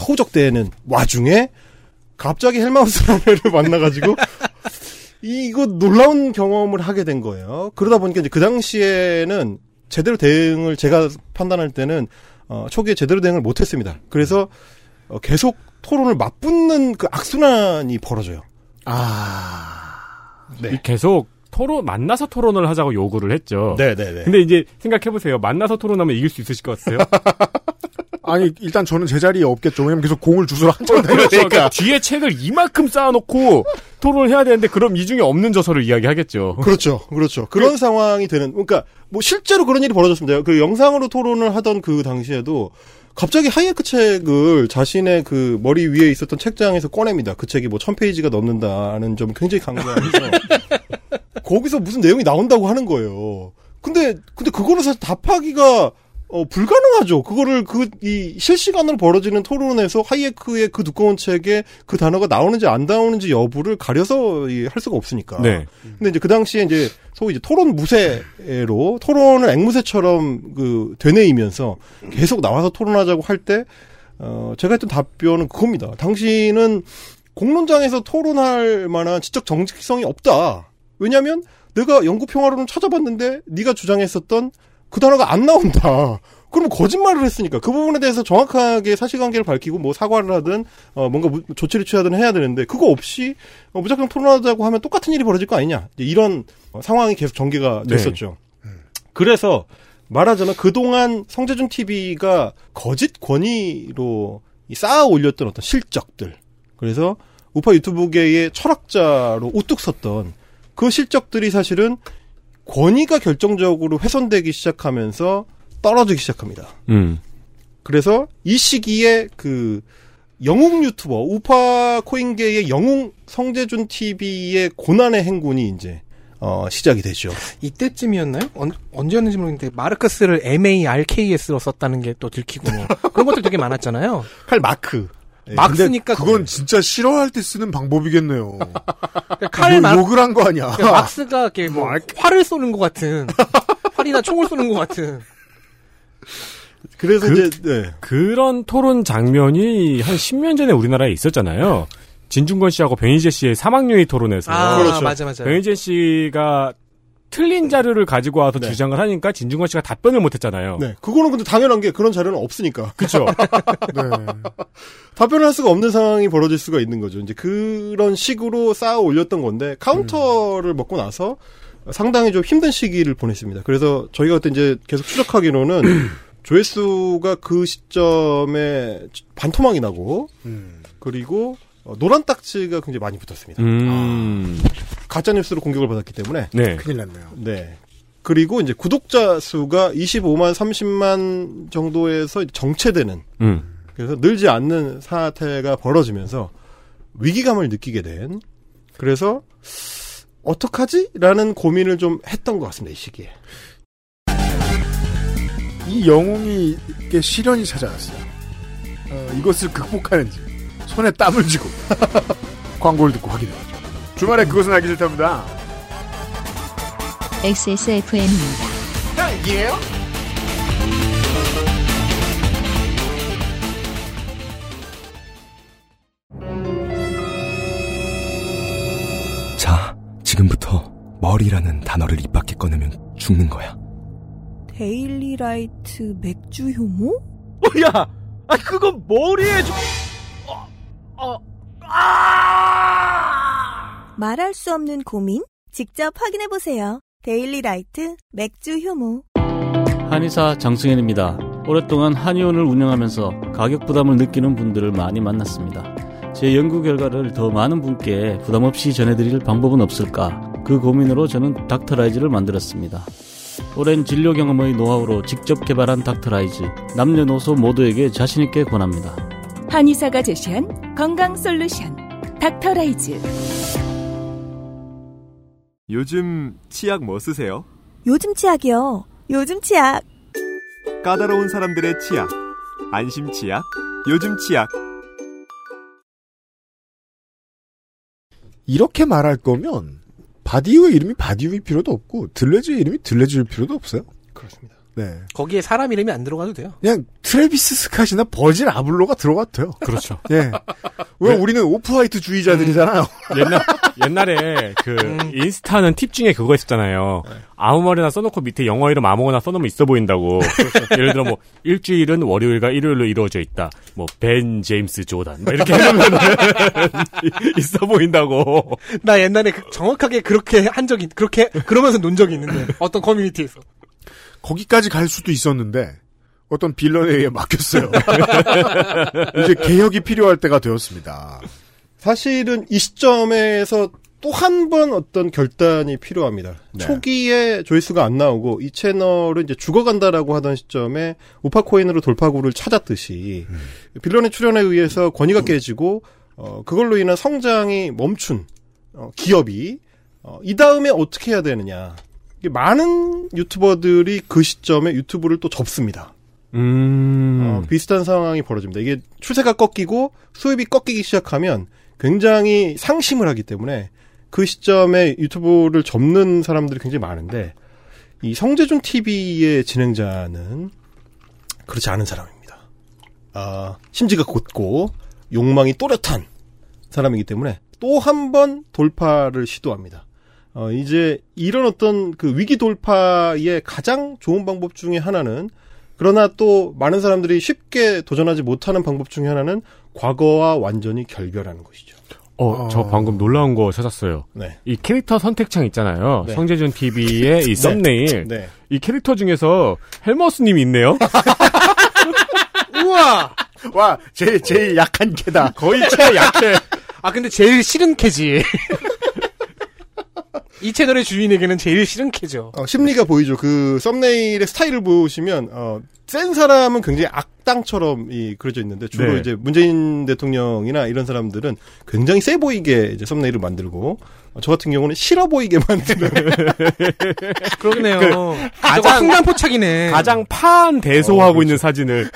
호적되는 와중에 갑자기 헬마우스라는 애를 만나가지고 이거 놀라운 경험을 하게 된 거예요. 그러다 보니까 이제 그 당시에는 제대로 대응을 제가 판단할 때는 어, 초기에 제대로 대응을 못했습니다. 그래서 어, 계속 토론을 맞붙는 그 악순환이 벌어져요. 아. 네. 계속 토론 만나서 토론을 하자고 요구를 했죠. 네네네. 근데 이제 생각해 보세요. 만나서 토론하면 이길 수 있으실 것 같아요. 아니 일단 저는 제 자리에 없겠죠. 왜냐면 계속 공을 주소로 한참 그러니까 다니니까. 뒤에 책을 이만큼 쌓아놓고 토론을 해야 되는데 그럼 이 중에 없는 저서를 이야기하겠죠. 그렇죠. 그렇죠. 그런 상황이 되는, 그러니까, 뭐, 실제로 그런 일이 벌어졌습니다. 그 영상으로 토론을 하던 그 당시에도, 갑자기 하이에크 책을 자신의 그 머리 위에 있었던 책장에서 꺼냅니다. 그 책이 뭐, 천 페이지가 넘는다는 점 굉장히 강조하면서, 거기서 무슨 내용이 나온다고 하는 거예요. 근데, 근데 그거는 사실 답하기가, 어, 불가능하죠. 그거를 그, 이, 실시간으로 벌어지는 토론에서 하이에크의 그 두꺼운 책에 그 단어가 나오는지 안 나오는지 여부를 가려서 이, 할 수가 없으니까. 네. 근데 이제 그 당시에 이제 소위 이제 토론 무쇠로 토론을 앵무새처럼 그 되뇌이면서 계속 나와서 토론하자고 할 때, 어, 제가 했던 답변은 그겁니다. 당신은 공론장에서 토론할 만한 지적 정직성이 없다. 왜냐면 내가 영구 평화론을 찾아봤는데 네가 주장했었던 그 단어가 안 나온다. 그러면 거짓말을 했으니까 그 부분에 대해서 정확하게 사실관계를 밝히고 뭐 사과를 하든 어 뭔가 무- 조치를 취하든 해야 되는데 그거 없이 어, 무작정 토론하자고 하면 똑같은 일이 벌어질 거 아니냐 이런 어, 상황이 계속 전개가 네. 됐었죠. 그래서 말하자면 그동안 성재준 TV가 거짓 권위로 이 쌓아 올렸던 어떤 실적들 그래서 우파 유튜브계의 철학자로 우뚝 섰던 그 실적들이 사실은 권위가 결정적으로 훼손되기 시작하면서 떨어지기 시작합니다. 음. 그래서 이 시기에 그 영웅 유튜버 우파 코인계의 영웅 성재준 TV의 고난의 행군이 이제 어 시작이 되죠. 이때쯤이었나요? 언, 언제였는지 모르겠는데 마르크스를 MARKS로 썼다는 게 또 들키고 뭐 그런 것들 되게 많았잖아요. 칼 마크. 예. 막 쓰니까 그건 진짜 싫어할 때 쓰는 방법이겠네요. 칼 요- 막- 욕을 한 거 아니야. 그러니까 막스가 이렇게 뭐 활을 쏘는 것 같은 활이나 총을 쏘는 것 같은 그래서 그- 이제 네. 그런 토론 장면이 한 10년 전에 우리나라에 있었잖아요. 진중권 씨하고 변희재 씨의 사망유희 토론에서 아 그렇죠. 맞아 맞아 변희재 씨가 틀린 자료를 가지고 와서 네. 주장을 하니까 진중권 씨가 답변을 못했잖아요. 네. 그거는 근데 당연한 게 그런 자료는 없으니까. 그렇죠. 네. 답변을 할 수가 없는 상황이 벌어질 수가 있는 거죠. 이제 그런 식으로 쌓아 올렸던 건데 카운터를 먹고 나서 상당히 좀 힘든 시기를 보냈습니다. 그래서 저희가 그때 이제 계속 추적하기로는 조회수가 그 시점에 반토막이 나고 음. 그리고 어, 노란 딱지가 굉장히 많이 붙었습니다. 음. 가짜 뉴스로 공격을 받았기 때문에 네. 큰일 났네요. 네. 그리고 이제 구독자 수가 25만 30만 정도에서 정체되는 음. 그래서 늘지 않는 사태가 벌어지면서 위기감을 느끼게 된 그래서 어떡하지? 라는 고민을 좀 했던 것 같습니다. 이 시기에. 이 영웅이 게 시련이 찾아왔어요. 어, 이것을 극복하는지 손에 땀을 쥐고 광고를 듣고 확인해보죠. 주말에 그것은 알기 싫답니다. XSFM입니다. 자, 지금부터 머리라는 단어를 입 밖에 꺼내면 죽는 거야. 데일리라이트 맥주 효모? 어, 야, 아 그건 머리에 좀. 어, 말할 수 없는 고민? 직접 확인해 보세요. 데일리 라이트 맥주 효모. 한의사 장승현입니다. 오랫동안 한의원을 운영하면서 가격 부담을 느끼는 분들을 많이 만났습니다. 제 연구 결과를 더 많은 분께 부담 없이 전해드릴 방법은 없을까? 그 고민으로 저는 닥터라이즈를 만들었습니다. 오랜 진료 경험의 노하우로 직접 개발한 닥터라이즈. 남녀노소 모두에게 자신있게 권합니다. 한의사가 제시한 건강 솔루션 닥터라이즈 요즘 치약 뭐 쓰세요? 요즘 치약이요. 요즘 치약. 까다로운 사람들의 치약. 안심 치약. 요즘 치약. 이렇게 말할 거면 바디우의 이름이 바디우일 필요도 없고 들뢰즈의 이름이 들뢰즈일 필요도 없어요. 네. 거기에 사람 이름이 안 들어가도 돼요. 그냥 트레비스 스캇이나 버질 아블로가 들어가도 돼요. 그렇죠. 예. 왜 우리는 오프화이트 주의자들이잖아요. 옛날 옛날에 그 인스타는 팁 중에 그거 있었잖아요. 아무 말이나 써놓고 밑에 영어 이름 아무거나 써놓으면 있어 보인다고. 예를 들어 뭐 일주일은 월요일과 일요일로 이루어져 있다. 뭐 벤 제임스 조단 뭐 이렇게 해놓으면 있어 보인다고. 나 옛날에 그- 정확하게 그렇게 한 적이 그렇게 그러면서 논 적이 있는데 어떤 커뮤니티에서 거기까지 갈 수도 있었는데 어떤 빌런에 의해 막혔어요. 이제 개혁이 필요할 때가 되었습니다. 사실은 이 시점에서 또 한 번 어떤 결단이 필요합니다. 네. 초기에 조회수가 안 나오고 이 채널은 이제 죽어간다라고 하던 시점에 우파코인으로 돌파구를 찾았듯이 음. 빌런의 출연에 의해서 권위가 깨지고 어, 그걸로 인한 성장이 멈춘 어, 기업이 어, 이 다음에 어떻게 해야 되느냐. 많은 유튜버들이 그 시점에 유튜브를 또 접습니다. 음. 어, 비슷한 상황이 벌어집니다. 이게 추세가 꺾이고 수입이 꺾이기 시작하면 굉장히 상심을 하기 때문에 그 시점에 유튜브를 접는 사람들이 굉장히 많은데 이 성재준 TV의 진행자는 그렇지 않은 사람입니다. 아, 심지가 곧고 욕망이 또렷한 사람이기 때문에 또 한 번 돌파를 시도합니다. 어, 이제 이런 어떤 그 위기 돌파의 가장 좋은 방법 중에 하나는 그러나 또 많은 사람들이 쉽게 도전하지 못하는 방법 중에 하나는 과거와 완전히 결별하는 것이죠. 어, 저 방금 놀라운 거 찾았어요. 네. 이 캐릭터 선택창 있잖아요. 네. 성재준 TV의 이 썸네일. 네. 이 캐릭터 중에서 헬머스님이 있네요. 우와 와, 제일, 제일 약한 개다. 거의 최약해. 아 근데 제일 싫은 캐지 이 채널의 주인에게는 제일 싫은 캐죠 어, 심리가 보이죠. 그 썸네일의 스타일을 보시면 어, 센 사람은 굉장히 악당처럼 이 그려져 있는데 주로 네. 이제 문재인 대통령이나 이런 사람들은 굉장히 세 보이게 이제 썸네일을 만들고 어, 저 같은 경우는 싫어 보이게 만드는 그러네요 가장- 가장 흥단포착이네 가장 파한 대소하고 있는 사진을.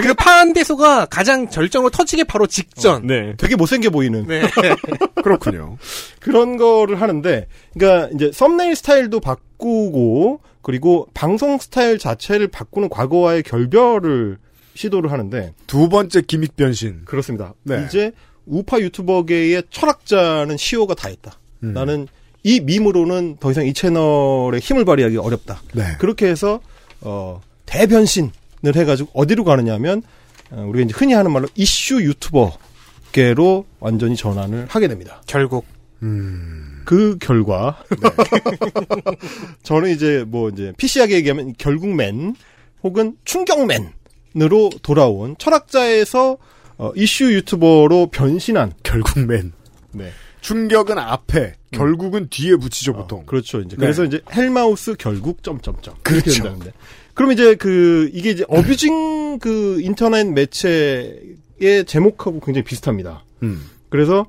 그 파한대소가 가장 절정으로 터지기 바로 직전 네. 되게 못생겨 보이는 네. 그렇군요. 그런 거를 하는데, 그러니까 이제 썸네일 스타일도 바꾸고 그리고 방송 스타일 자체를 바꾸는 과거와의 결별을 시도를 하는데 두 번째 기믹 변신. 그렇습니다. 네. 이제 우파 유튜버계의 철학자는 시오가 다 했다. 음. 나는 이 밈으로는 더 이상 이 채널에 힘을 발휘하기 어렵다. 네. 그렇게 해서 어 대변신을 해가지고 어디로 가느냐면 어, 우리가 이제 흔히 하는 말로 이슈 유튜버계로 완전히 전환을 하게 됩니다. 결국 음. 그 결과 저는 이제 뭐 이제 PC하게 얘기하면 결국맨 혹은 충격맨으로 돌아온 철학자에서 어, 이슈 유튜버로 변신한 결국맨. 네. 충격은 앞에, 결국은 뒤에 붙이죠, 보통. 그렇죠. 이제 네. 그래서 이제 헬마우스 결국 점점점 그렇게 그렇죠. 된다는데 그럼 이제 그 이게 이제 어뷰징 그 인터넷 매체의 제목하고 굉장히 비슷합니다. 음. 그래서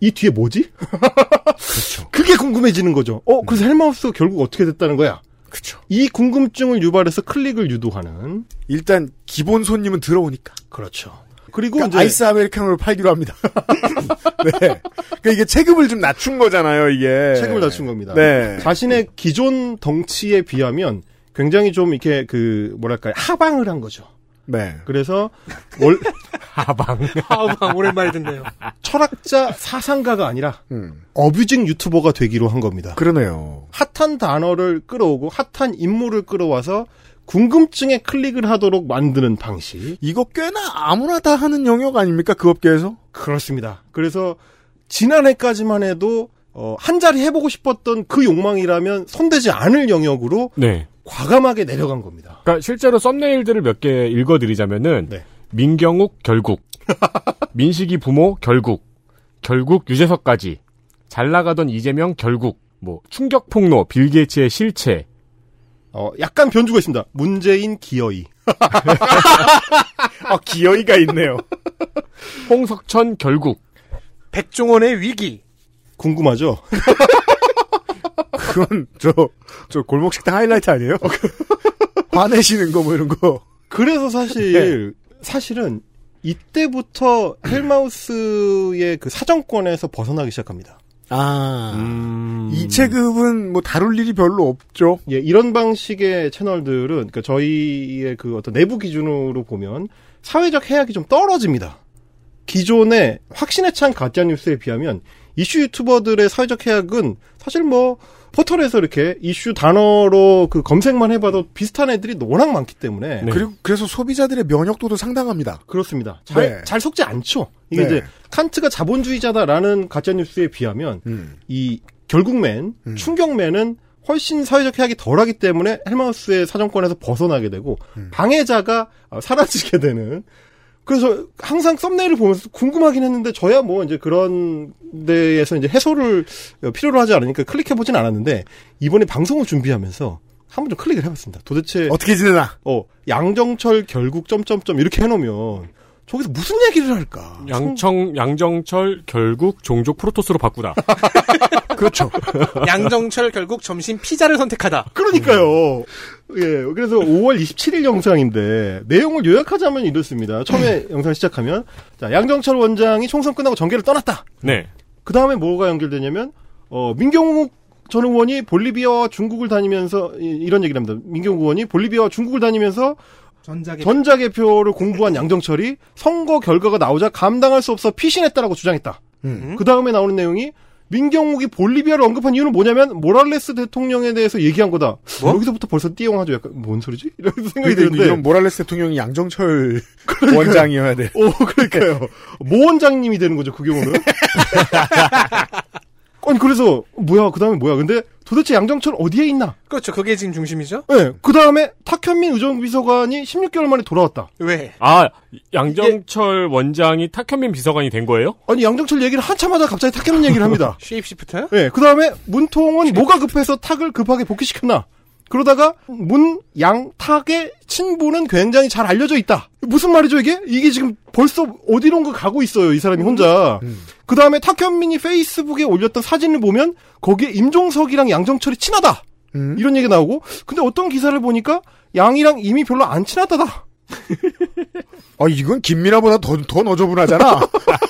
이 뒤에 뭐지? 그렇죠. 그게 궁금해지는 거죠. 어, 그래서 헬마우스 결국 어떻게 됐다는 거야? 그렇죠. 이 궁금증을 유발해서 클릭을 유도하는 일단 기본 손님은 들어오니까. 그렇죠. 그리고 그러니까 이제 아이스 아메리카노를 팔기로 합니다. 네. 그러니까 이게 체급을 좀 낮춘 거잖아요, 이게. 책임을 낮춘 겁니다. 네. 자신의 기존 덩치에 비하면 굉장히 좀 이렇게 그 뭐랄까요 하방을 한 거죠. 네. 그래서 월 하방. 하방 오랜만에 듣네요. 철학자 사상가가 아니라 음. 어뷰징 유튜버가 되기로 한 겁니다. 그러네요. 핫한 단어를 끌어오고 핫한 인물을 끌어와서 궁금증에 클릭을 하도록 만드는 방식. 이거 꽤나 아무나 다 하는 영역 아닙니까? 그 업계에서? 그렇습니다. 그래서 지난해까지만 해도 어, 한 자리 해보고 싶었던 그 욕망이라면 손대지 않을 영역으로 네. 과감하게 내려간 겁니다. 그러니까 실제로 썸네일들을 몇 개 읽어드리자면은 네. 민경욱 결국, 민식이 부모 결국, 결국 유재석까지, 잘 나가던 이재명 결국, 뭐 충격 폭로, 빌 게이츠의 실체, 어, 약간 변주가 있습니다. 문재인 기어이. 아, 기어이가 있네요. 홍석천 결국, 백종원의 위기. 궁금하죠? 그건 저, 저 골목식당 하이라이트 아니에요? 화내시는 거 뭐 이런 거. 그래서 사실 사실은 이때부터 헬마우스의 그 사정권에서 벗어나기 시작합니다. 아. 음, 이 체급은 뭐 다룰 일이 별로 없죠. 예, 이런 방식의 채널들은 그러니까 저희의 그 어떤 내부 기준으로 보면 사회적 해악이 좀 떨어집니다. 기존의 확신에 찬 가짜 뉴스에 비하면 이슈 유튜버들의 사회적 해악은 사실 뭐 포털에서 이렇게 이슈 단어로 그 검색만 해봐도 비슷한 애들이 워낙 많기 때문에 네. 그리고 그래서 소비자들의 면역도도 상당합니다. 그렇습니다. 잘, 네. 잘 속지 않죠. 이게 네. 이제 칸트가 자본주의자다라는 가짜 뉴스에 비하면 음. 이 결국맨, 음. 충격맨은 훨씬 사회적 해악이 덜하기 때문에 헬마우스의 사정권에서 벗어나게 되고 음. 방해자가 어, 사라지게 되는. 그래서 항상 썸네일을 보면서 궁금하긴 했는데 저야 뭐 이제 그런 데에서 이제 해소를 필요로 하지 않으니까 클릭해 보진 않았는데 이번에 방송을 준비하면서 한번 좀 클릭을 해봤습니다. 도대체 어떻게 지내나? 어 양정철 결국 점점점 이렇게 해놓으면 저기서 무슨 얘기를 할까? 양청, 양정철 결국 종족 프로토스로 바꾸다. 그렇죠. 양정철 결국 점심 피자를 선택하다. 그러니까요. 예, 그래서 5월 27일 영상인데 내용을 요약하자면 이렇습니다. 처음에 영상 시작하면 자 양정철 원장이 총선 끝나고 전개를 떠났다. 네. 그 다음에 뭐가 연결되냐면 어 민경욱 전 의원이 볼리비아와 중국을 다니면서 이- 이런 얘기를 합니다. 민경욱 의원이 볼리비아와 중국을 다니면서 전작의 전자개표를 공부한 양정철이 선거 결과가 나오자 감당할 수 없어 피신했다라고 주장했다. 음. 그 다음에 나오는 내용이 민경욱이 볼리비아를 언급한 이유는 뭐냐면 모랄레스 대통령에 대해서 얘기한 거다. 여기서부터 벌써 띠용하죠. 약간 뭔 소리지? 이런 생각이 드는데. 이런 모랄레스 대통령이 양정철 원장이어야 돼. 오 그러니까요. 모 원장님이 되는 거죠. 그 경우는. 아니 그래서 뭐야 그 다음에 뭐야 근데 도대체 양정철 어디에 있나? 그렇죠. 그게 지금 중심이죠. 네, 그 다음에 탁현민 의정비서관이 16개월 만에 돌아왔다. 왜? 아, 양정철 원장이 탁현민 비서관이 된 거예요? 아니 양정철 얘기를 한참 하다 갑자기 탁현민 얘기를 합니다. shapeshift? 네, 그 다음에 문통은 뭐가 급해서 탁을 급하게 복귀시켰나? 그러다가 문, 양, 탁의 친분은 굉장히 잘 알려져 있다. 무슨 말이죠 이게? 이게 지금 벌써 어디론가 가고 있어요 이 사람이 혼자. 그 다음에 탁현민이 페이스북에 올렸던 사진을 보면 거기에 임종석이랑 양정철이 친하다. 음. 이런 얘기가 나오고 근데 어떤 기사를 보니까 양이랑 이미 별로 안 친하다다. 아, 이건 김민아보다 더, 더 너저분하잖아.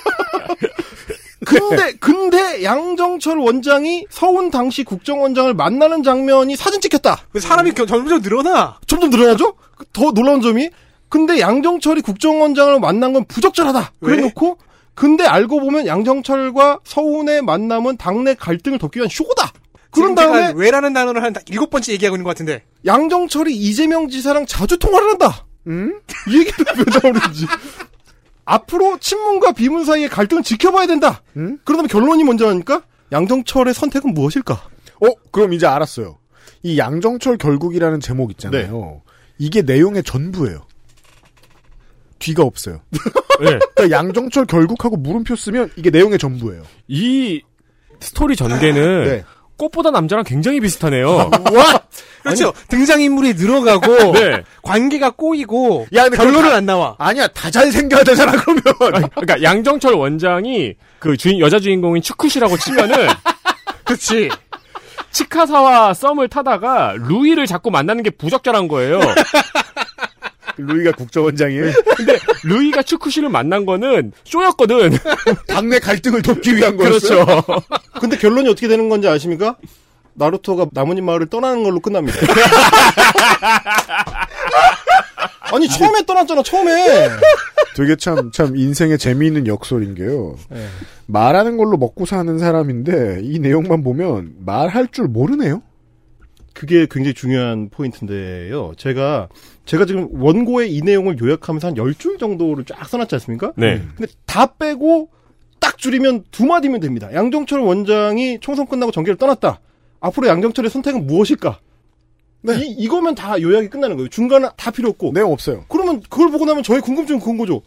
근데 근데 양정철 원장이 서훈 당시 국정원장을 만나는 장면이 사진 찍혔다. 왜 사람이 겨- 점점 늘어나? 점점 늘어나죠? 더 놀라운 점이 근데 양정철이 국정원장을 만난 건 부적절하다. 왜? 그래놓고 근데 알고 보면 양정철과 서훈의 만남은 당내 갈등을 덮기 위한 쇼다. 그런 다음에 왜라는 단어를 한 일곱 번째 얘기하고 있는 것 같은데. 양정철이 이재명 지사랑 자주 통화를 한다. 음? 이 얘기를 왜 나오는지. 앞으로 친문과 비문 사이의 갈등을 지켜봐야 된다. 음? 그러다면 결론이 먼저 하니까 양정철의 선택은 무엇일까? 어, 그럼 이제 알았어요. 이 양정철 결국이라는 제목 있잖아요. 이게 내용의 전부예요. 뒤가 없어요. 네. 그러니까 양정철 결국하고 물음표 쓰면 이게 내용의 전부예요. 이 스토리 전개는 네. 꽃보다 남자랑 굉장히 비슷하네요. 와! 그렇죠. 등장인물이 늘어가고, 네. 관계가 꼬이고, 야, 결론은 다- 안 나와. 아니야, 다 잘생겨야 되잖아, 그러면. 그러니까 양정철 원장이 그 주인 여자 주인공인 추쿠시라고 치면은 그치. 치카사와 썸을 타다가 루이를 자꾸 만나는 게 부적절한 거예요. 루이가 국정원장이에요. 근데 루이가 추쿠시를 만난 거는 쇼였거든. 당내 갈등을 돕기 위한 거였어요. 그렇죠. 근데 결론이 어떻게 되는 건지 아십니까? 나루토가 나뭇잎 마을을 떠나는 걸로 끝납니다. 아니 처음에 떠났잖아 처음에. 되게 참, 참, 인생의 재미있는 역설인 게요. 네. 말하는 걸로 먹고 사는 사람인데, 이 내용만 보면, 말할 줄 모르네요? 그게 굉장히 중요한 포인트인데요. 제가 제가 지금 원고의 이 내용을 요약하면서 한 10줄 정도를 쫙 써놨지 않습니까? 네. 근데 다 빼고 딱 줄이면 두 마디면 됩니다. 양정철 원장이 총선 끝나고 정계를 떠났다. 앞으로 양정철의 선택은 무엇일까? 네. 이, 이거면 다 요약이 끝나는 거예요. 중간은 다 필요 없고. 내용 없어요. 그러면 그걸 보고 나면 저의 궁금증은 그건 거죠.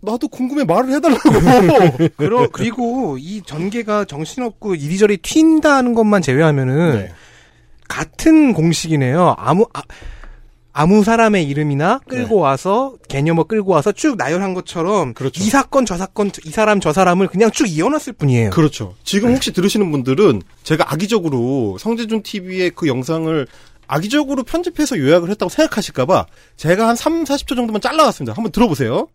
나도 궁금해 말을 해달라고. 그러, 그리고 이 전개가 정신없고 이리저리 튄다는 것만 제외하면은, 네. 같은 공식이네요. 아무, 아, 아무 사람의 이름이나 끌고 와서, 개념을 끌고 와서 쭉 나열한 것처럼, 그렇죠. 이 사건, 저 사건, 이 사람, 저 사람을 그냥 쭉 이어놨을 뿐이에요. 그렇죠. 지금 혹시 들으시는 분들은 제가 악의적으로 성재준 TV의 그 영상을 악의적으로 편집해서 요약을 했다고 생각하실까봐 제가 한 3, 40초 정도만 잘라놨습니다. 한번 들어보세요.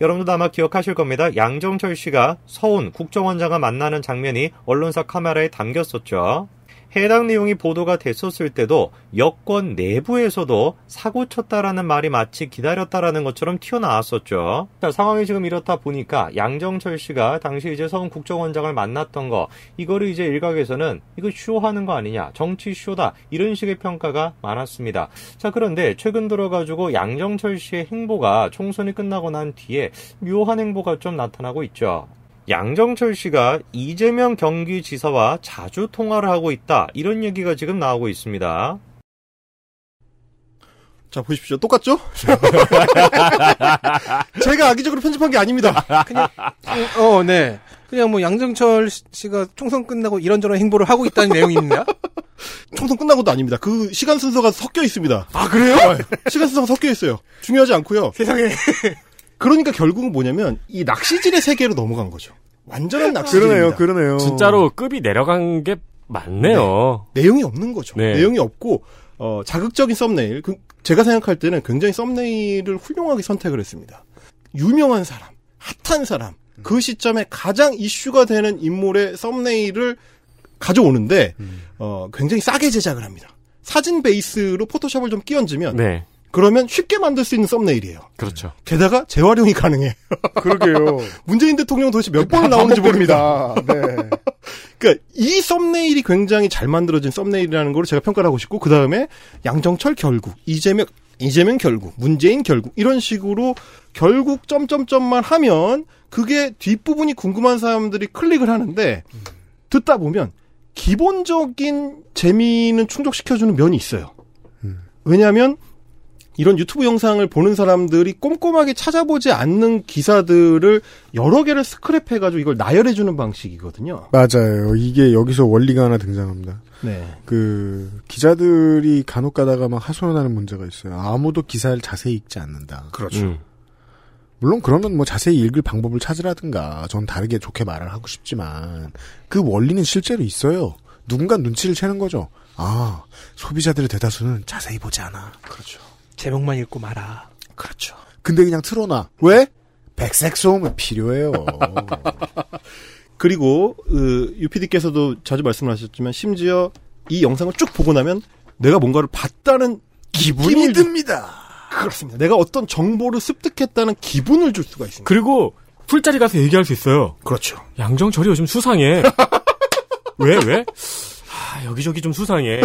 여러분도 아마 기억하실 겁니다. 양정철 씨가 서훈 국정원장과 만나는 장면이 언론사 카메라에 담겼었죠. 해당 내용이 보도가 됐었을 때도 여권 내부에서도 사고 쳤다라는 말이 마치 기다렸다라는 것처럼 튀어나왔었죠. 자, 상황이 지금 이렇다 보니까 양정철 씨가 당시 이제 서훈 국정원장을 만났던 거, 이거를 이제 일각에서는 이거 쇼하는 거 아니냐, 정치 쇼다, 이런 식의 평가가 많았습니다. 자, 그런데 최근 들어가지고 양정철 씨의 행보가 총선이 끝나고 난 뒤에 묘한 행보가 좀 나타나고 있죠. 양정철 씨가 이재명 경기지사와 자주 통화를 하고 있다. 이런 얘기가 지금 나오고 있습니다. 자, 보십시오. 똑같죠? 제가 악의적으로 편집한 게 아닙니다. 어, 네. 그냥 뭐 양정철 씨가 총선 끝나고 이런저런 행보를 하고 있다는 내용입니다. 총선 끝나고도 아닙니다. 그 시간 순서가 섞여 있습니다. 아, 그래요? 시간 순서가 섞여 있어요. 중요하지 않고요. 세상에. 그러니까 결국은 뭐냐면 이 낚시질의 세계로 넘어간 거죠. 완전한 낚시질입니다. 그러네요, 그러네요. 진짜로 급이 내려간 게 맞네요. 내용이 없는 거죠. 네. 내용이 없고 어, 자극적인 썸네일. 그, 제가 생각할 때는 굉장히 썸네일을 훌륭하게 선택을 했습니다. 유명한 사람, 핫한 사람, 그 시점에 가장 이슈가 되는 인물의 썸네일을 가져오는데 어, 굉장히 싸게 제작을 합니다. 사진 베이스로 포토샵을 좀 끼얹으면 네. 그러면 쉽게 만들 수 있는 썸네일이에요. 그렇죠. 게다가 재활용이 가능해. 그러게요. 문재인 대통령 도대체 몇 번을 나오는지 모릅니다. 네. 그러니까 이 썸네일이 굉장히 잘 만들어진 썸네일이라는 걸 제가 평가를 하고 싶고 그 다음에 양정철 결국 이재명 이재명 결국 문재인 결국 이런 식으로 결국 점점점만 하면 그게 뒷부분이 궁금한 사람들이 클릭을 하는데 듣다 보면 기본적인 재미는 충족시켜주는 면이 있어요. 왜냐하면 이런 유튜브 영상을 보는 사람들이 꼼꼼하게 찾아보지 않는 기사들을 여러 개를 스크랩해가지고 이걸 나열해주는 방식이거든요. 맞아요. 이게 여기서 원리가 하나 등장합니다. 네. 그 기자들이 간혹 가다가 막 하소연하는 문제가 있어요. 아무도 기사를 자세히 읽지 않는다. 그렇죠. 음. 물론 그러면 뭐 자세히 읽을 방법을 찾으라든가 전 다르게 좋게 말을 하고 싶지만 그 원리는 실제로 있어요. 누군가 눈치를 채는 거죠. 아 소비자들의 대다수는 자세히 보지 않아. 그렇죠. 제목만 읽고 말아. 그렇죠. 근데 그냥 틀어놔. 왜? 백색 소음은 필요해요. 그리고 그 유피디께서도 자주 말씀을 하셨지만 심지어 이 영상을 쭉 보고 나면 내가 뭔가를 봤다는 기분이 듭니다. 그렇습니다. 내가 어떤 정보를 습득했다는 기분을 줄 수가 있습니다. 그리고 풀자리 가서 얘기할 수 있어요. 그렇죠. 양정철이 요즘 수상해. 왜 왜? 아, 여기저기 좀 수상해.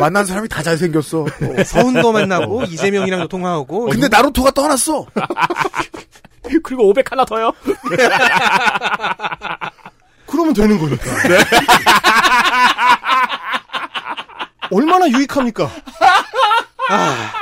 만난 사람이 다 잘생겼어. 서운도 만나고 이재명이랑도 통화하고. 근데 나루토가 떠났어. 그리고 500 하나 더요. 그러면 되는 거니까. 얼마나 유익합니까? 아,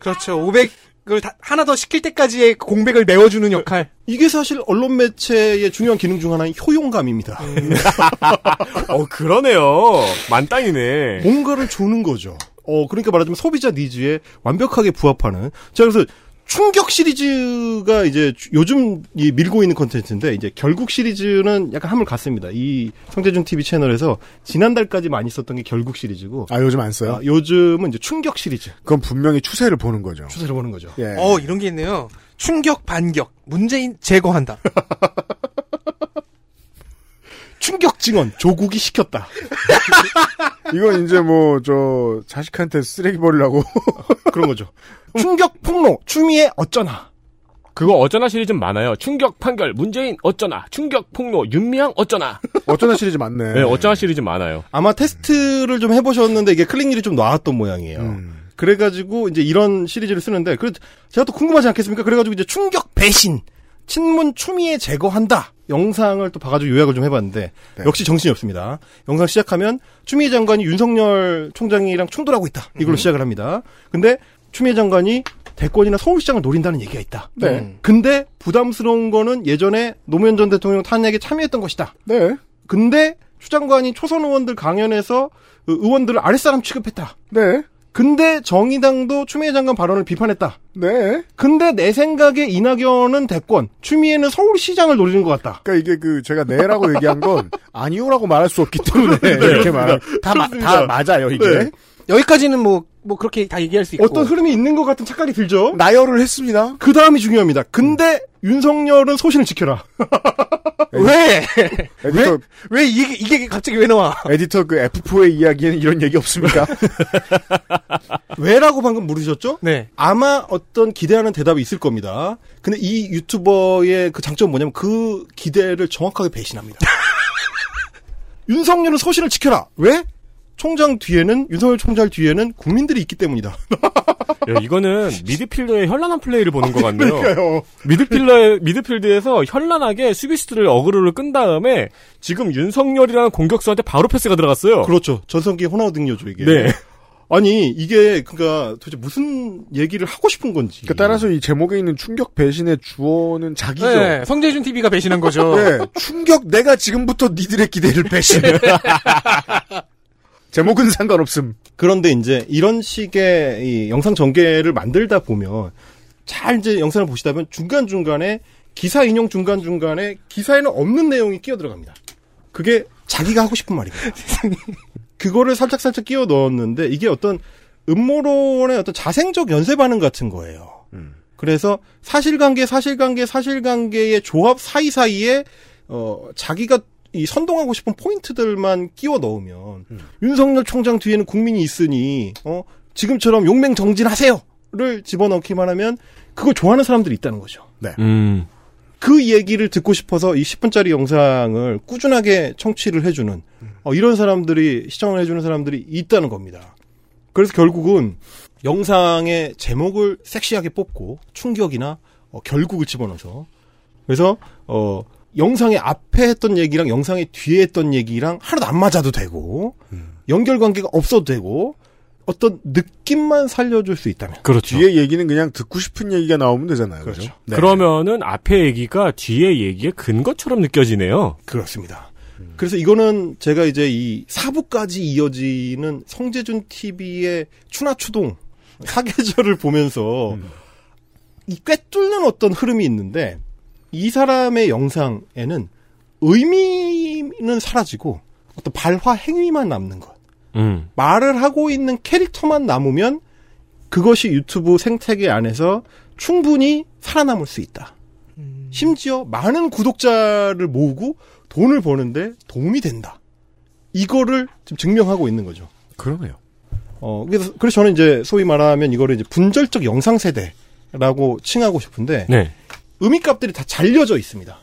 그렇죠. 500 그걸 다- 하나 더 시킬 때까지의 그 공백을 메워주는 역할. 이게 사실 언론 매체의 중요한 기능 중 하나인 효용감입니다. 어, 그러네요. 만땅이네. 뭔가를 주는 거죠. 어, 그러니까 말하자면 소비자 니즈에 완벽하게 부합하는. 자, 그래서 충격 시리즈가 이제 주- 요즘 이 밀고 있는 컨텐츠인데, 이제 결국 시리즈는 약간 함을 갔습니다. 이 성재준 TV 채널에서 지난달까지 많이 썼던 게 결국 시리즈고, 아, 요즘 안 써요? 아, 요즘은 이제 충격 시리즈. 그건 분명히 추세를 보는 거죠. 추세를 보는 거죠. 예. 어, 이런 게 있네요. 충격, 반격. 문재인 제거한다. 충격 증언, 조국이 시켰다. 이건 이제 뭐, 저, 자식한테 쓰레기 버리려고. 그런 거죠. 충격 폭로, 추미애 어쩌나. 그거 어쩌나 시리즈 많아요. 충격 판결, 문재인 어쩌나, 충격 폭로, 윤미향 어쩌나. 어쩌나 시리즈 많네. 네, 어쩌나 시리즈 많아요. 아마 테스트를 좀 해보셨는데 이게 클릭률이 좀 나왔던 모양이에요. 음. 그래가지고 이제 이런 시리즈를 쓰는데 그 제가 또 궁금하지 않겠습니까? 그래가지고 이제 충격 배신 친문 추미애 제거한다 영상을 또 봐가지고 요약을 좀 해봤는데 네. 역시 정신이 없습니다. 영상 시작하면 추미애 장관이 윤석열 총장이랑 충돌하고 있다 이걸로 시작을 합니다. 근데 추미애 장관이 대권이나 서울시장을 노린다는 얘기가 있다. 네. 근데 부담스러운 거는 예전에 노무현 전 대통령 탄핵에 참여했던 것이다. 네. 근데 추 장관이 초선 의원들 강연에서 그 의원들을 아랫사람 취급했다. 네. 근데 정의당도 추미애 장관 발언을 비판했다. 네. 근데 내 생각에 이낙연은 대권, 추미애는 서울시장을 노리는 것 같다. 그러니까 이게 그 제가 네라고 얘기한 건 아니오라고 말할 수 없기 때문에 이렇게 말. 다, 마- 다 맞아요 이게. 네. 여기까지는 뭐, 뭐 그렇게 다 얘기할 수 있고. 어떤 흐름이 있는 것 같은 착각이 들죠? 나열을 했습니다. 그 다음이 중요합니다. 근데 윤석열은 소신을 지켜라. 왜? 에디터 왜 이게, 이게 갑자기 왜 나와? 에디터 그 F4의 이야기에는 이런 얘기 없습니까? 왜라고 방금 물으셨죠? 네. 아마 어떤 기대하는 대답이 있을 겁니다. 근데 이 유튜버의 그 장점은 뭐냐면 그 기대를 정확하게 배신합니다. 윤석열은 소신을 지켜라. 왜? 총장 뒤에는 윤석열 총장 뒤에는 국민들이 있기 때문이다. 야, 이거는 미드필더의 현란한 플레이를 보는 것 같네요. 그러니까요. 미드필더의 미드필드에서 현란하게 수비수들을 어그로를 끈 다음에 지금 윤석열이라는 공격수한테 바로 패스가 들어갔어요. 그렇죠. 전성기 호나우딩요죠 이게. 네. 아니 이게 그러니까 도대체 무슨 얘기를 하고 싶은 건지. 그 따라서 이 제목에 있는 충격 배신의 주어는 자기죠. 네, 성재준 TV가 배신한 거죠. 네, 충격 내가 지금부터 니들의 기대를 배신. 제목은 상관없음. 그런데 이제 이런 식의 이 영상 전개를 만들다 보면 잘 이제 영상을 보시다 보면 중간 중간에 기사 인용 중간 중간에 기사에는 없는 내용이 끼어 들어갑니다. 그게 자기가 하고 싶은 말이거든요. 그거를 살짝 살짝 끼워 넣었는데 이게 어떤 음모론의 어떤 자생적 연쇄 반응 같은 거예요. 그래서 사실관계, 사실관계, 사실관계의 조합 사이사이에 어 자기가 이 선동하고 싶은 포인트들만 끼워 넣으면 윤석열 총장 뒤에는 국민이 있으니 어 지금처럼 용맹 정진하세요를 집어넣기만 하면 그걸 좋아하는 사람들이 있다는 거죠. 음. 그 얘기를 듣고 싶어서 이 10분짜리 영상을 꾸준하게 청취를 해주는 어, 이런 사람들이 시청을 해주는 사람들이 있다는 겁니다. 그래서 결국은 영상의 제목을 섹시하게 뽑고 충격이나 어, 결국을 집어넣어서 그래서 어 영상의 앞에 했던 얘기랑 영상의 뒤에 했던 얘기랑 하나도 안 맞아도 되고 연결 관계가 없어도 되고 어떤 느낌만 살려줄 수 있다면 그렇죠. 뒤에 얘기는 그냥 듣고 싶은 얘기가 나오면 되잖아요. 그렇죠. 그렇죠. 네. 그러면은 앞에 얘기가 뒤에 얘기의 근거처럼 느껴지네요. 그렇습니다. 그래서 이거는 제가 이제 이 사부까지 이어지는 성재준 TV의 추나추동 사계절을 보면서 이 꿰뚫는 어떤 흐름이 있는데 이 사람의 영상에는 의미는 사라지고 어떤 발화 행위만 남는 것. 음. 말을 하고 있는 캐릭터만 남으면 그것이 유튜브 생태계 안에서 충분히 살아남을 수 있다. 심지어 많은 구독자를 모으고 돈을 버는데 도움이 된다. 이거를 지금 증명하고 있는 거죠. 그러네요. 어, 그래서, 그래서 저는 이제 소위 말하면 이거를 이제 분절적 영상 세대라고 칭하고 싶은데 네. 의미값들이 다 잘려져 있습니다.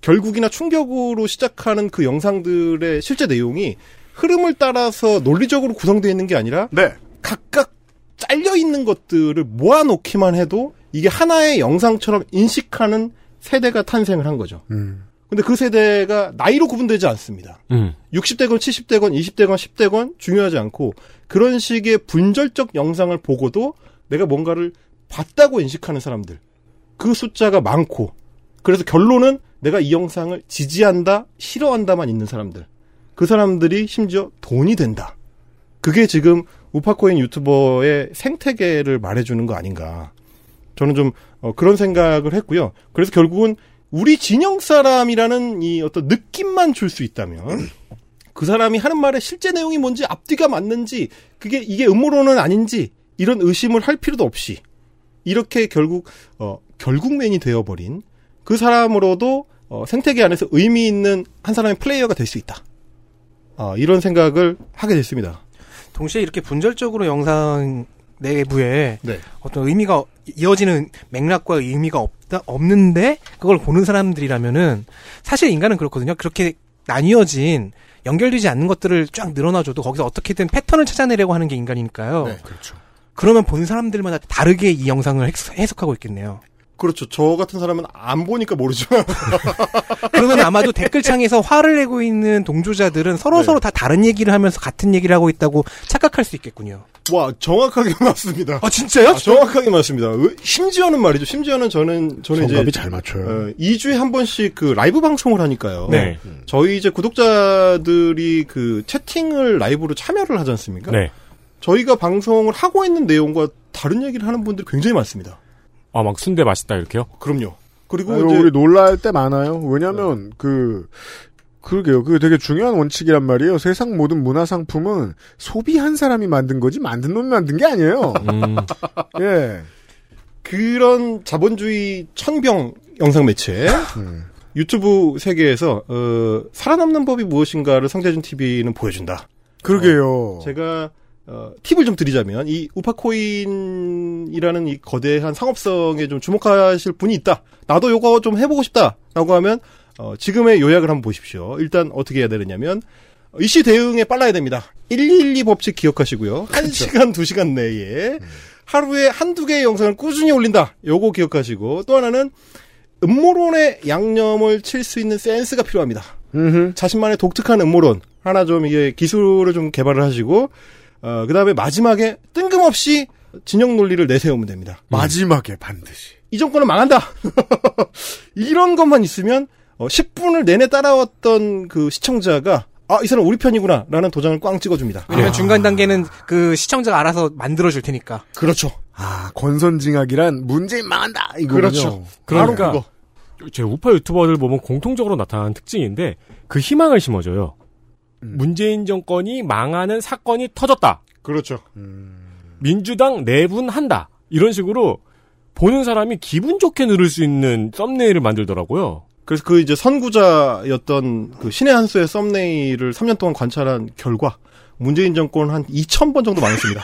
결국이나 충격으로 시작하는 그 영상들의 실제 내용이 흐름을 따라서 논리적으로 구성되어 있는 게 아니라 네. 각각 잘려 있는 것들을 모아놓기만 해도 이게 하나의 영상처럼 인식하는 세대가 탄생을 한 거죠. 음. 근데 그 세대가 나이로 구분되지 않습니다. 음. 60대건 70대건 20대건 10대건 중요하지 않고 그런 식의 분절적 영상을 보고도 내가 뭔가를 봤다고 인식하는 사람들 그 숫자가 많고 그래서 결론은 내가 이 영상을 지지한다 싫어한다만 있는 사람들. 그 사람들이 심지어 돈이 된다. 그게 지금 우파코인 유튜버의 생태계를 말해주는 거 아닌가. 저는 좀 어, 그런 생각을 했고요. 그래서 결국은 우리 진영 사람이라는 이 어떤 느낌만 줄 수 있다면 그 사람이 하는 말의 실제 내용이 뭔지 앞뒤가 맞는지 그게 이게 음모론은 아닌지 이런 의심을 할 필요도 없이 이렇게 결국 어 결국맨이 되어버린 그 사람으로도 어, 생태계 안에서 의미 있는 한 사람의 플레이어가 될 수 있다. 어, 이런 생각을 하게 됐습니다. 동시에 이렇게 분절적으로 영상 내부에 네. 어떤 의미가 이어지는 맥락과 의미가 없다 없는데 그걸 보는 사람들이라면은 사실 인간은 그렇거든요. 그렇게 나뉘어진 연결되지 않는 것들을 쫙 늘어나줘도 거기서 어떻게든 패턴을 찾아내려고 하는 게 인간이니까요. 네. 그렇죠. 그러면 보는 사람들마다 다르게 이 영상을 해석- 해석하고 있겠네요. 그렇죠. 저 같은 사람은 안 보니까 모르죠. 그러면 아마도 댓글창에서 화를 내고 있는 동조자들은 서로 서로 다 다른 얘기를 하면서 같은 얘기를 하고 있다고 착각할 수 있겠군요. 와 정확하게 맞습니다. 아 진짜요? 아, 정확하게 맞습니다. 의- 심지어는 말이죠. 심지어는 저는 저는 이제 정답이 잘 맞춰요. 어, 2주에 한 번씩 그 라이브 방송을 하니까요. 네. 저희 이제 구독자들이 그 채팅을 라이브로 참여를 하지 않습니까? 네. 저희가 방송을 하고 있는 내용과 다른 얘기를 하는 분들이 굉장히 많습니다. 아, 막 순대 맛있다, 이렇게요? 그럼요. 그리고 아유, 이제 우리 놀랄 때 많아요. 왜냐면 그 그러게요. 그게 되게 중요한 원칙이란 말이에요. 세상 모든 문화 상품은 소비한 사람이 만든 거지 만든 놈이 만든 게 아니에요. 음. 예. 그런 자본주의 천병 영상 매체 음. 유튜브 세계에서 어, 살아남는 법이 무엇인가를 성대준 TV는 보여준다. 그러게요. 제가 어, 팁을 좀 드리자면 이 우파코인이라는 이 거대한 상업성에 좀 주목하실 분이 있다. 나도 요거 좀 해보고 싶다라고 하면 어, 지금의 요약을 한번 보십시오. 일단 어떻게 해야 되느냐면 어, 이슈 대응에 빨라야 됩니다. 112 법칙 기억하시고요. 1시간, 2시간 내에 하루에 한두 개의 영상을 꾸준히 올린다. 요거 기억하시고 또 하나는 음모론의 양념을 칠 수 있는 센스가 필요합니다. 자신만의 독특한 음모론 하나 좀 이게 기술을 좀 개발을 하시고 어, 그 다음에 마지막에 뜬금없이 진영 논리를 내세우면 됩니다. 마지막에 반드시. 이 정권은 망한다. 이런 것만 있으면 어, 10분을 내내 따라왔던 그 시청자가 아, 이 사람 우리 편이구나 라는 도장을 꽝 찍어줍니다. 왜냐면 중간 단계는 그 시청자가 알아서 만들어줄 테니까. 그렇죠. 아 권선징악이란 문재인 망한다 이거군요. 그렇죠. 그러니까 바로 제 우파 유튜버들 보면 공통적으로 나타나는 특징인데 그 희망을 심어줘요. 문재인 정권이 망하는 사건이 터졌다. 그렇죠. 민주당 내분 한다. 이런 식으로 보는 사람이 기분 좋게 누를 수 있는 썸네일을 만들더라고요. 그래서 그 이제 선구자였던 그 신의 한 수의 썸네일을 3년 동안 관찰한 결과 문재인 정권 한 2,000번 정도 망했습니다.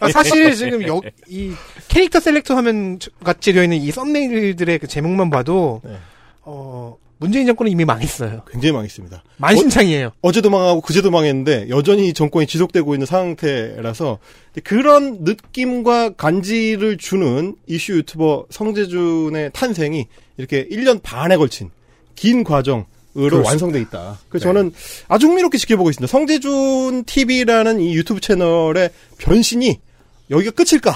아, 사실 지금 여, 이 캐릭터 셀렉터 화면 같이 되어 있는 이 썸네일들의 그 제목만 봐도 네. 어 문재인 정권은 이미 망했어요. 굉장히 망했습니다. 만신창이에요. 어 제도 망하고 그제도 망했는데 여전히 정권이 지속되고 있는 상태라서 그런 느낌과 간지를 주는 이슈 유튜버 성재준의 탄생이 이렇게 1년 반에 걸친 긴 과정 으로 그렇습니다. 완성돼 있다. 그래서 저는 아주 흥미롭게 지켜보고 있습니다. 성재준 TV라는 이 유튜브 채널의 변신이 여기가 끝일까?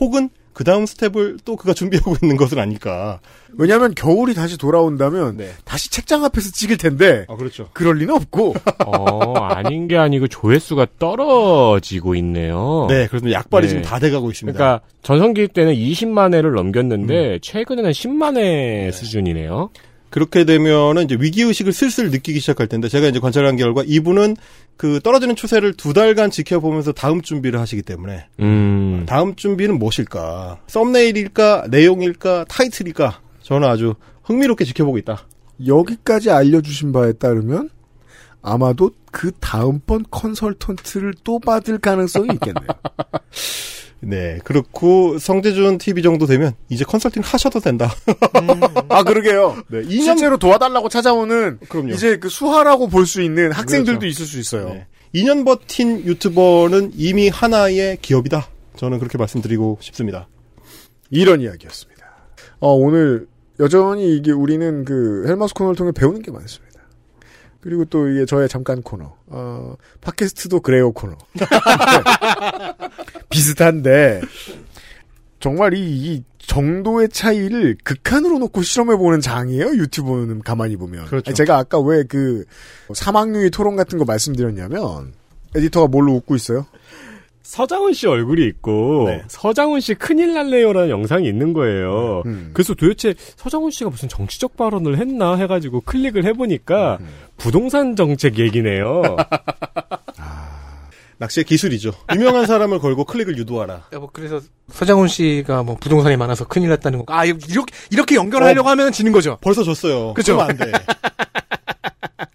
혹은 그 다음 스텝을 또 그가 준비하고 있는 것은 아닐까? 왜냐하면 겨울이 다시 돌아온다면 다시 책장 앞에서 찍을 텐데 아 그렇죠. 그럴 리는 없고 어, 아닌 게 아니고 조회수가 떨어지고 있네요. 네, 그래서 약발이 네. 지금 다 돼가고 있습니다. 그러니까 전성기 때는 20만 회를 넘겼는데 최근에는 10만 회 수준이네요. 그렇게 되면은 이제 위기 의식을 슬슬 느끼기 시작할 텐데 제가 이제 관찰한 결과 이분은 그 떨어지는 추세를 두 달간 지켜보면서 다음 준비를 하시기 때문에 음. 다음 준비는 무엇일까? 썸네일일까? 내용일까? 타이틀일까? 저는 아주 흥미롭게 지켜보고 있다. 여기까지 알려주신 바에 따르면 아마도 그 다음번 컨설턴트를 또 받을 가능성이 있겠네요. 네, 그렇고 성재준 TV 정도 되면 이제 컨설팅 하셔도 된다. 아 그러게요. 네, 2년 실제로 도와달라고 찾아오는 그럼요. 이제 그 수하라고 볼 수 있는 학생들도 그렇죠. 있을 수 있어요. 네. 2년 버틴 유튜버는 이미 하나의 기업이다. 저는 그렇게 말씀드리고 싶습니다. 이런 이야기였습니다. 어, 오늘 여전히 이게 우리는 그 헬마스 코너를 통해 배우는 게 많습니다. 그리고 또 이게 저의 잠깐 코너, 어, 팟캐스트도 그래요 코너. 비슷한데, 정말 이, 이 정도의 차이를 극한으로 놓고 실험해보는 장이에요, 유튜브는 가만히 보면. 그렇죠. 제가 아까 왜 그 사막류의 토론 같은 거 말씀드렸냐면, 에디터가 뭘로 웃고 있어요? 서장훈 씨 얼굴이 있고 네. 서장훈 씨 큰일 날래요라는 영상이 있는 거예요. 음. 그래서 도대체 서장훈 씨가 무슨 정치적 발언을 했나 해가지고 클릭을 해보니까 음. 부동산 정책 얘기네요. 낚시의 기술이죠. 유명한 사람을 걸고 클릭을 유도하라. 뭐 그래서 서장훈 씨가 뭐 부동산이 많아서 큰일 났다는 거. 아 이렇게 이렇게 연결하려고 하면 지는 거죠. 벌써 졌어요. 그쵸? 그러면 안 돼.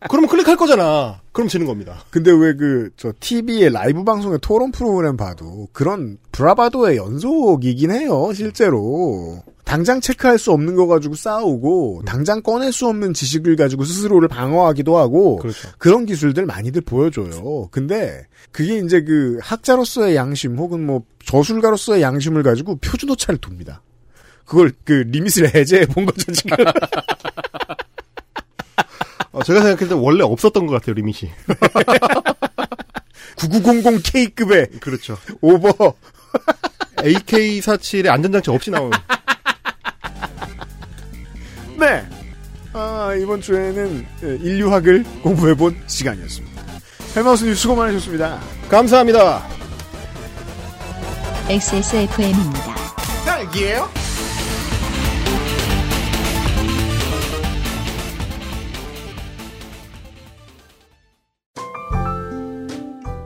그러면 클릭할 거잖아. 그럼 지는 겁니다. 근데 왜 그, 저, TV의 라이브 방송의 토론 프로그램 봐도 그런 브라바도의 연속이긴 해요, 실제로. 당장 체크할 수 없는 거 가지고 싸우고, 당장 꺼낼 수 없는 지식을 가지고 스스로를 방어하기도 하고, 그렇죠. 그런 기술들 많이들 보여줘요. 근데, 그게 이제 그, 학자로서의 양심, 혹은 뭐, 저술가로서의 양심을 가지고 표준 오차를 둡니다. 그걸 그, 리밋을 해제해 본 거죠, 지금. 어, 제가 생각할 때 원래 없었던 것 같아요, 리밋이. 9900K급의 그렇죠. 오버. AK47의 안전장치 없이 나온. 네. 아, 이번 주에는 예, 인류학을 공부해본 시간이었습니다. 헬마우스님 수고 많으셨습니다. 감사합니다. XSFM입니다. 딸기예요?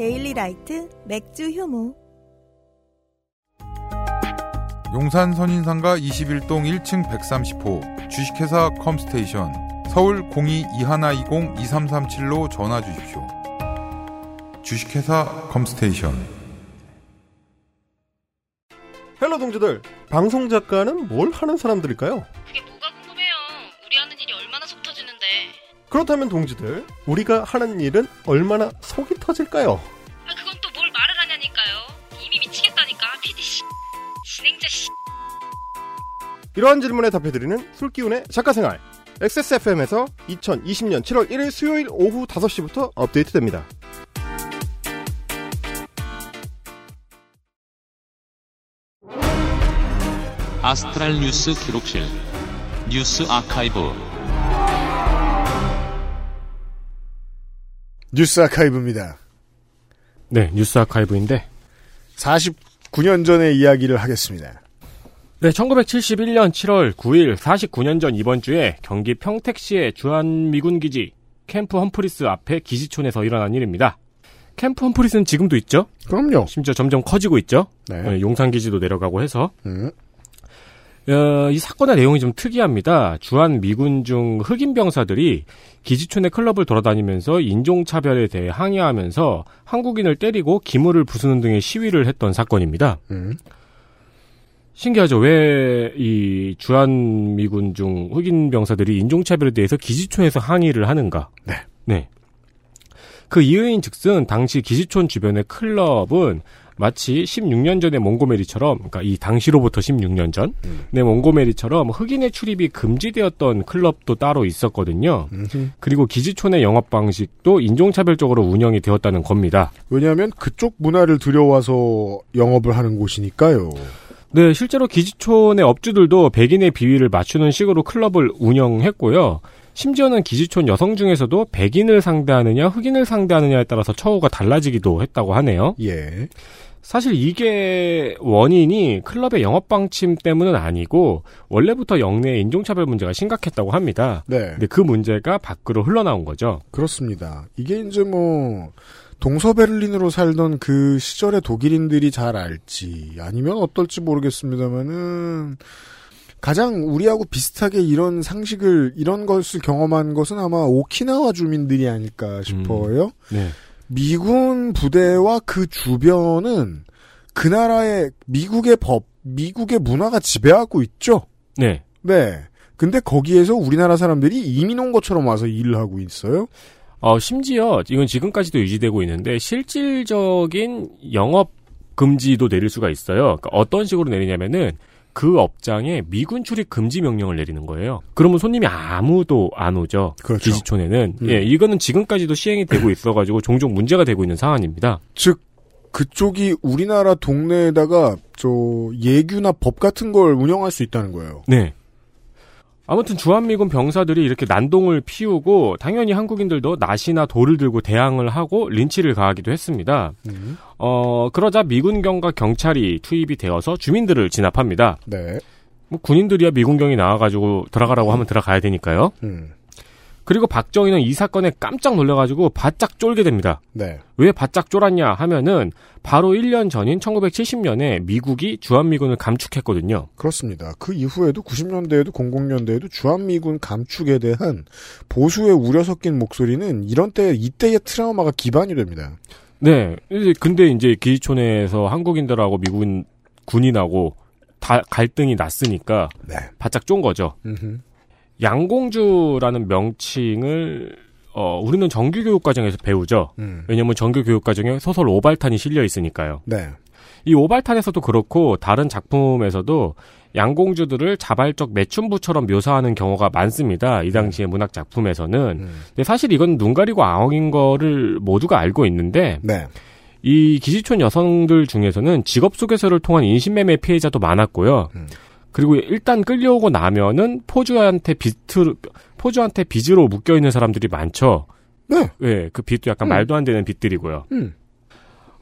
데일리 라이트 맥주 효모. 용산 선인상가 21동 1층 130호 주식회사 컴스테이션 서울 02-2120-2337로 전화 주십시오. 주식회사 컴스테이션 hello 동지들, 방송 작가는 뭘 하는 사람들일까요? 그렇다면 동지들, 우리가 하는 일은 얼마나 속이 터질까요? 아, 그건 또 뭘 말을 하냐니까요. 이미 미치겠다니까. PD 씨. 진행자 씨. 이러한 질문에 답해드리는 술기운의 작가생활. XSFM에서 2020년 7월 1일 수요일 오후 5시부터 업데이트됩니다. 아스트랄 뉴스 기록실 뉴스 아카이브 뉴스 아카이브입니다. 네, 뉴스 아카이브인데 49년 전의 이야기를 하겠습니다. 네, 1971년 7월 9일 49년 전 이번 주에 경기 평택시의 주한미군기지 캠프 험프리스 앞에 기지촌에서 일어난 일입니다. 캠프 험프리스는 지금도 있죠? 그럼요. 심지어 점점 커지고 있죠? 네. 네, 용산기지도 내려가고 해서. 음. 어, 이 사건의 내용이 좀 특이합니다. 주한 미군 중 흑인 병사들이 기지촌의 클럽을 돌아다니면서 인종차별에 대해 항의하면서 한국인을 때리고 기물을 부수는 등의 시위를 했던 사건입니다. 음. 신기하죠. 왜 이 주한 미군 중 흑인 병사들이 인종차별에 대해서 기지촌에서 항의를 하는가? 네. 네. 그 이유인 즉슨 당시 기지촌 주변의 클럽은 마치 16년 전의 몽고메리처럼, 그러니까 이 당시로부터 16년 전, 네, 몽고메리처럼 흑인의 출입이 금지되었던 클럽도 따로 있었거든요. 그리고 기지촌의 영업 방식도 인종차별적으로 운영이 되었다는 겁니다. 왜냐하면 그쪽 문화를 들여와서 영업을 하는 곳이니까요. 네, 실제로 기지촌의 업주들도 백인의 비위를 맞추는 식으로 클럽을 운영했고요. 심지어는 기지촌 여성 중에서도 백인을 상대하느냐 흑인을 상대하느냐에 따라서 처우가 달라지기도 했다고 하네요. 예. 사실 이게 원인이 클럽의 영업 방침 때문은 아니고 원래부터 영내의 인종차별 문제가 심각했다고 합니다. 네. 근데 그 문제가 밖으로 흘러나온 거죠. 그렇습니다. 이게 이제 뭐 동서 베를린으로 살던 그 시절의 독일인들이 잘 알지 아니면 어떨지 모르겠습니다만은 가장 우리하고 비슷하게 이런 상식을 이런 것을 경험한 것은 아마 오키나와 주민들이 아닐까 싶어요. 네. 미군 부대와 그 주변은 그 나라의 미국의 법 미국의 문화가 지배하고 있죠. 네. 네. 근데 거기에서 우리나라 사람들이 이민 온 것처럼 와서 일을 하고 있어요. 어, 심지어 이건 지금까지도 유지되고 있는데 실질적인 영업 금지도 내릴 수가 있어요. 그러니까 어떤 식으로 내리냐면은 그 업장에 미군 출입 금지 명령을 내리는 거예요. 그러면 손님이 아무도 안 오죠. 그렇죠. 기지촌에는. 음. 예, 이거는 지금까지도 시행이 되고 있어가지고 종종 문제가 되고 있는 상황입니다. 즉 그쪽이 우리나라 동네에다가 저 예규나 법 같은 걸 운영할 수 있다는 거예요. 네. 아무튼 주한미군 병사들이 이렇게 난동을 피우고 당연히 한국인들도 낫이나 돌을 들고 대항을 하고 린치를 가하기도 했습니다. 어, 그러자 미군경과 경찰이 투입이 되어서 주민들을 진압합니다. 네. 뭐 군인들이야 미군경이 나와가지고 들어가라고 하면 들어가야 되니까요. 음. 그리고 박정희는 이 사건에 깜짝 놀라가지고 바짝 쫄게 됩니다. 네. 왜 바짝 쫄았냐 하면은 바로 1년 전인 1970년에 미국이 주한미군을 감축했거든요. 그렇습니다. 그 이후에도 90년대에도 00년대에도 주한미군 감축에 대한 보수의 우려 섞인 목소리는 이런 때 이때의 트라우마가 기반이 됩니다. 네. 근데 이제 기지촌에서 한국인들하고 미군 군인하고 다 갈등이 났으니까 네. 바짝 쫀 거죠. 음흠. 양공주라는 명칭을 어 우리는 정규 교육 과정에서 배우죠. 음. 왜냐면 정규 교육 과정에 소설 오발탄이 실려 있으니까요. 네. 이 오발탄에서도 그렇고 다른 작품에서도 양공주들을 자발적 매춘부처럼 묘사하는 경우가 많습니다. 이 당시의 문학 작품에서는. 근데 사실 이건 눈 가리고 아웅인 거를 모두가 알고 있는데 네. 이 기지촌 여성들 중에서는 직업 소개서를 통한 인신매매 피해자도 많았고요. 그리고 일단 끌려오고 나면은 포주한테 비트 포주한테 빚으로 묶여 있는 사람들이 많죠. 네. 그 빚도 약간 말도 안 되는 빚들이고요. 음.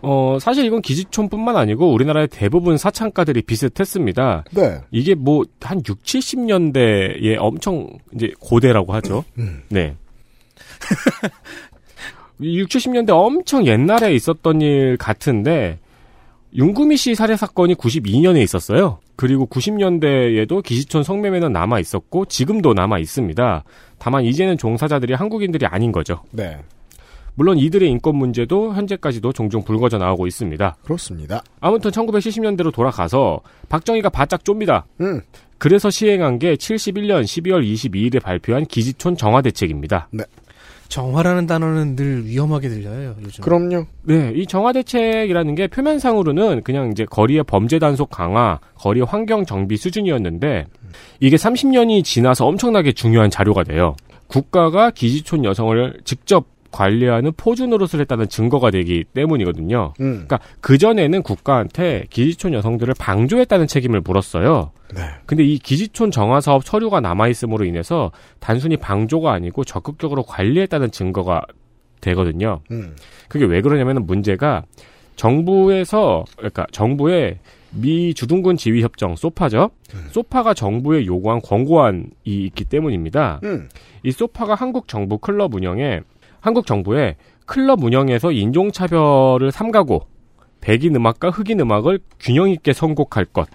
어, 사실 이건 기지촌뿐만 아니고 우리나라의 대부분 사창가들이 비슷했습니다. 네. 이게 뭐 한 6, 70년대에 엄청 이제 고대라고 하죠. 음. 네. 6, 70년대 엄청 옛날에 있었던 일 같은데 윤구미 씨 살해 사건이 92년에 있었어요. 그리고 90년대에도 기지촌 성매매는 남아 있었고 지금도 남아 있습니다. 다만 이제는 종사자들이 한국인들이 아닌 거죠. 네. 물론 이들의 인권 문제도 현재까지도 종종 불거져 나오고 있습니다. 그렇습니다. 아무튼 1970년대로 돌아가서 박정희가 바짝 쫌니다. 음. 그래서 시행한 게 71년 12월 22일에 발표한 기지촌 정화 대책입니다. 네. 정화라는 단어는 늘 위험하게 들려요, 요즘. 그럼요. 네, 이 정화 대책이라는 게 표면상으로는 그냥 이제 거리의 범죄 단속 강화, 거리 환경 정비 수준이었는데 이게 30년이 지나서 엄청나게 중요한 자료가 돼요. 국가가 기지촌 여성을 직접 관리하는 포주 노릇을 했다는 증거가 되기 때문이거든요. 음. 그러니까 그 전에는 국가한테 기지촌 여성들을 방조했다는 책임을 물었어요. 네. 근데 이 기지촌 정화 사업 서류가 남아 있음으로 인해서 단순히 방조가 아니고 적극적으로 관리했다는 증거가 되거든요. 음. 그게 왜 그러냐면은 문제가 정부에서 그러니까 정부의 미 주둔군 지휘 협정 소파죠. 소파가 정부에 요구한 권고안이 있기 때문입니다. 음. 이 소파가 한국 정부 클럽 운영에 한국 정부에 클럽 운영에서 인종 차별을 삼가고 백인 음악과 흑인 음악을 균형 있게 선곡할 것.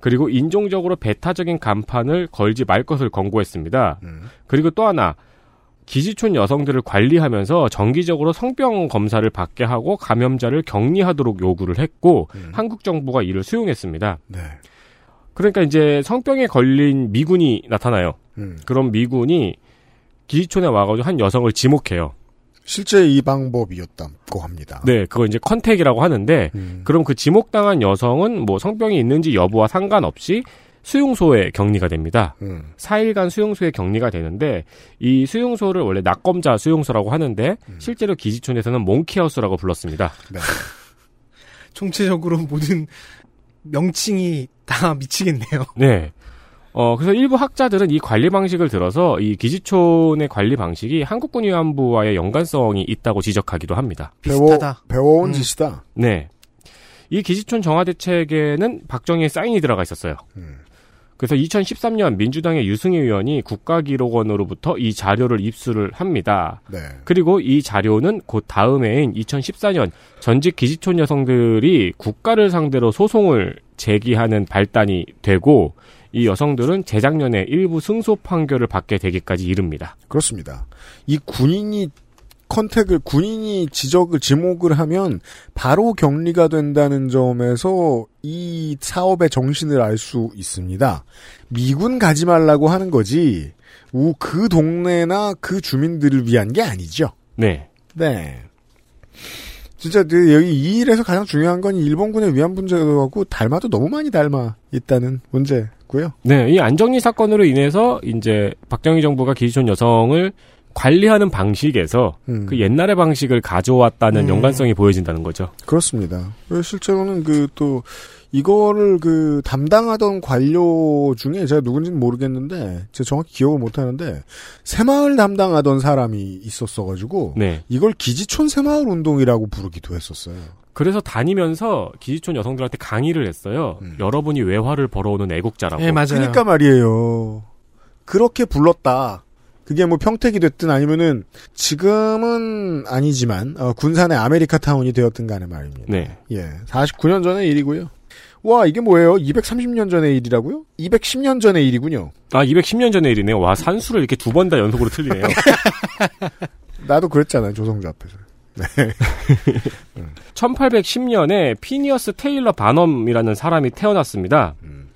그리고 인종적으로 배타적인 간판을 걸지 말 것을 권고했습니다. 그리고 또 하나 기지촌 여성들을 관리하면서 정기적으로 성병 검사를 받게 하고 감염자를 격리하도록 요구를 했고 한국 정부가 이를 수용했습니다. 네. 그러니까 이제 성병에 걸린 미군이 나타나요. 음. 그럼 미군이 기지촌에 와가지고 한 여성을 지목해요. 실제 이 방법이었다고 합니다. 네, 그거 이제 contact이라고 하는데, 그럼 그 지목당한 여성은 뭐 성병이 있는지 여부와 상관없이 수용소에 격리가 됩니다. 음. 4일간 수용소에 격리가 되는데, 이 수용소를 원래 낙검자 수용소라고 하는데, 실제로 기지촌에서는 몽키하우스라고 불렀습니다. 네. 총체적으로 모든 명칭이 다 미치겠네요. 네. 어, 그래서 일부 학자들은 이 관리 방식을 들어서 이 기지촌의 관리 방식이 한국군 위안부와의 연관성이 있다고 지적하기도 합니다. 배워, 배워 온 음. 짓이다. 네. 이 기지촌 정화대책에는 박정희의 사인이 들어가 있었어요. 그래서 2013년 민주당의 유승희 의원이 국가기록원으로부터 이 자료를 입수를 합니다. 네. 그리고 이 자료는 곧 다음 해인 2014년 전직 기지촌 여성들이 국가를 상대로 소송을 제기하는 발단이 되고 이 여성들은 재작년에 일부 승소 판결을 받게 되기까지 이릅니다. 그렇습니다. 이 군인이 컨택을 군인이 지적을 지목을 하면 바로 격리가 된다는 점에서 이 사업의 정신을 알 수 있습니다. 미군 가지 말라고 하는 거지 우그 동네나 그 주민들을 위한 게 아니죠. 네. 네. 진짜 그 여기 이 일에서 가장 중요한 건 일본군의 위안 문제하고 닮아도 너무 많이 닮아 있다는 문제 고요. 네, 이 안정리 사건으로 인해서 이제 박정희 정부가 기지촌 여성을 관리하는 방식에서 음. 그 옛날의 방식을 가져왔다는 음. 연관성이 보여진다는 거죠. 그렇습니다. 실제로는 그 또 이거를 그 담당하던 관료 중에 제가 누군지는 모르겠는데 제가 정확히 기억을 못 하는데 새마을 담당하던 사람이 있었어가지고 네. 이걸 기지촌 새마을 운동이라고 부르기도 했었어요. 그래서 다니면서 기지촌 여성들한테 강의를 했어요. 음. 여러분이 외화를 벌어오는 애국자라고. 예, 맞아요. 그러니까 말이에요. 그렇게 불렀다. 그게 뭐 평택이 됐든 아니면은 지금은 아니지만 어, 군산의 아메리카 타운이 되었든 간에 말입니다. 네. 예, 49년 전의 일이고요. 와 이게 뭐예요? 230년 전의 일이라고요? 210년 전의 일이군요. 아, 210년 전의 일이네요. 와, 산수를 이렇게 두 번 다 연속으로 틀리네요. 나도 그랬잖아요 조성주 앞에서. 네. 1810년에 피니어스 테일러 바넘이라는 사람이 태어났습니다.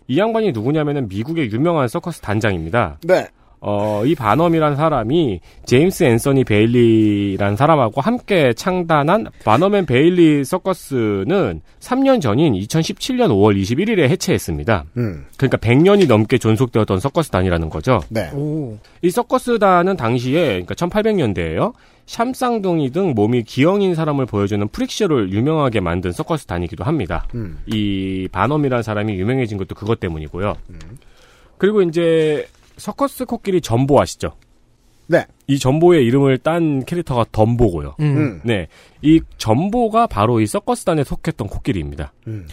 이 양반이 누구냐면은 미국의 유명한 서커스 단장입니다. 네. 어, 이 바넘이란 사람이 제임스 앤서니 베일리란 사람하고 함께 창단한 바넘 앤 베일리 서커스는 3년 전인 2017년 5월 21일에 해체했습니다. 음. 그러니까 100년이 넘게 존속되었던 서커스단이라는 거죠. 네. 이 서커스단은 당시에 그러니까 1800년대에요. 샴쌍둥이 등 몸이 기형인 사람을 보여주는 프릭쇼를 유명하게 만든 서커스단이기도 합니다. 음. 이 바넘이라는 사람이 유명해진 것도 그것 때문이고요. 그리고 이제 서커스 코끼리 전보 아시죠? 네. 이 전보의 이름을 딴 캐릭터가 덤보고요. 음. 네. 이 전보가 바로 이 서커스단에 속했던 코끼리입니다. 음.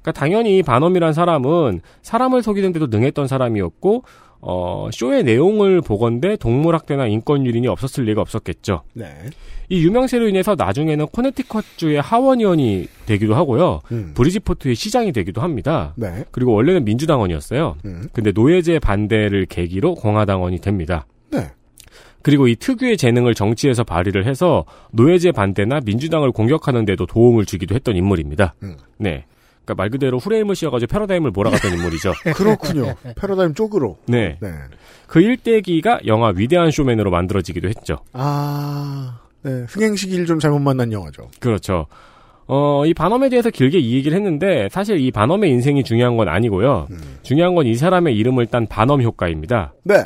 그러니까 당연히 이 바넘이란 사람은 사람을 속이는데도 능했던 사람이었고 어, 쇼의 내용을 보건대 동물학대나 인권 유린이 없었을 리가 없었겠죠. 네. 이 유명세로 인해서 나중에는 코네티컷주의 하원의원이 되기도 하고요. 음. 브리지포트의 시장이 되기도 합니다. 네. 그리고 원래는 민주당원이었어요. 음. 근데 노예제 반대를 계기로 공화당원이 됩니다. 네. 그리고 이 특유의 재능을 정치에서 발휘를 해서 노예제 반대나 민주당을 공격하는 데도 도움을 주기도 했던 인물입니다. 음. 네. 그러니까 말 그대로 후레임을 씌워가지고 패러다임을 몰아갔던 인물이죠. 그렇군요. 패러다임 쪽으로. 네. 네. 그 일대기가 영화 위대한 쇼맨으로 만들어지기도 했죠. 아, 네. 흥행 시기를 좀 잘못 만난 영화죠. 그렇죠. 어, 이 반엄에 대해서 길게 이 얘기를 했는데 사실 이 반엄의 인생이 중요한 건 아니고요. 중요한 건 이 사람의 이름을 딴 반엄 효과입니다. 네.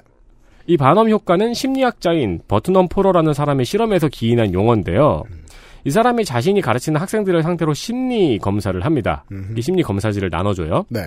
이 반엄 효과는 심리학자인 버트넘 포러라는 사람의 실험에서 기인한 용어인데요. 이 사람이 자신이 가르치는 학생들을 상대로 심리 검사를 합니다. 이 심리 검사지를 나눠줘요. 네.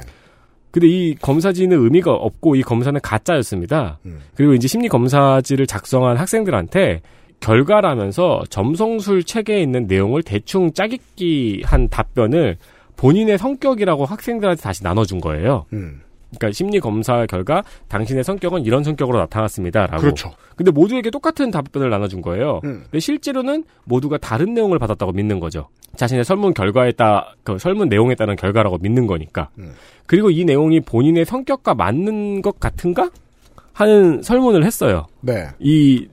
근데 이 검사지는 의미가 없고 이 검사는 가짜였습니다. 그리고 이제 심리 검사지를 작성한 학생들한테 결과라면서 점성술 책에 있는 내용을 대충 짜깁기한 답변을 본인의 성격이라고 학생들한테 다시 나눠준 거예요. 음. 그러니까 심리 검사 결과 당신의 성격은 이런 성격으로 나타났습니다라고. 그렇죠. 근데 모두에게 똑같은 답변을 나눠준 거예요. 음. 근데 실제로는 모두가 다른 내용을 받았다고 믿는 거죠. 자신의 설문 결과에 따, 그 설문 내용에 따른 결과라고 믿는 거니까. 음. 그리고 이 내용이 본인의 성격과 맞는 것 같은가? 하는 설문을 했어요. 네. 이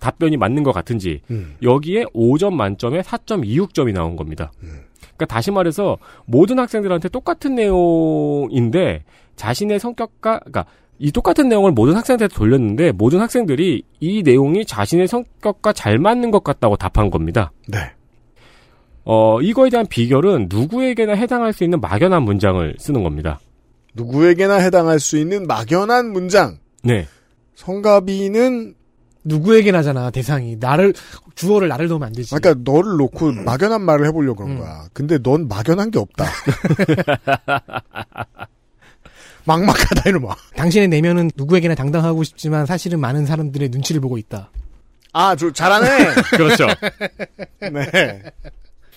답변이 맞는 것 같은지. 음. 여기에 5점 만점에 4.26점이 나온 겁니다. 그러니까 다시 말해서 모든 학생들한테 똑같은 내용인데 자신의 성격과 그러니까 이 똑같은 내용을 모든 학생들한테 돌렸는데 모든 학생들이 이 내용이 자신의 성격과 잘 맞는 것 같다고 답한 겁니다. 네. 어, 이거에 대한 비결은 누구에게나 해당할 수 있는 막연한 문장을 쓰는 겁니다. 누구에게나 해당할 수 있는 막연한 문장. 네. 성가비는 누구에게나잖아 대상이 나를 주어를 나를 넣으면 안 되지. 그러니까 너를 놓고 막연한 말을 해보려고 그런 거야. 근데 넌 막연한 게 없다. 막막하다 이놈아. 당신의 내면은 누구에게나 당당하고 싶지만 사실은 많은 사람들의 눈치를 보고 있다. 아, 저 잘하네. 그렇죠. 네.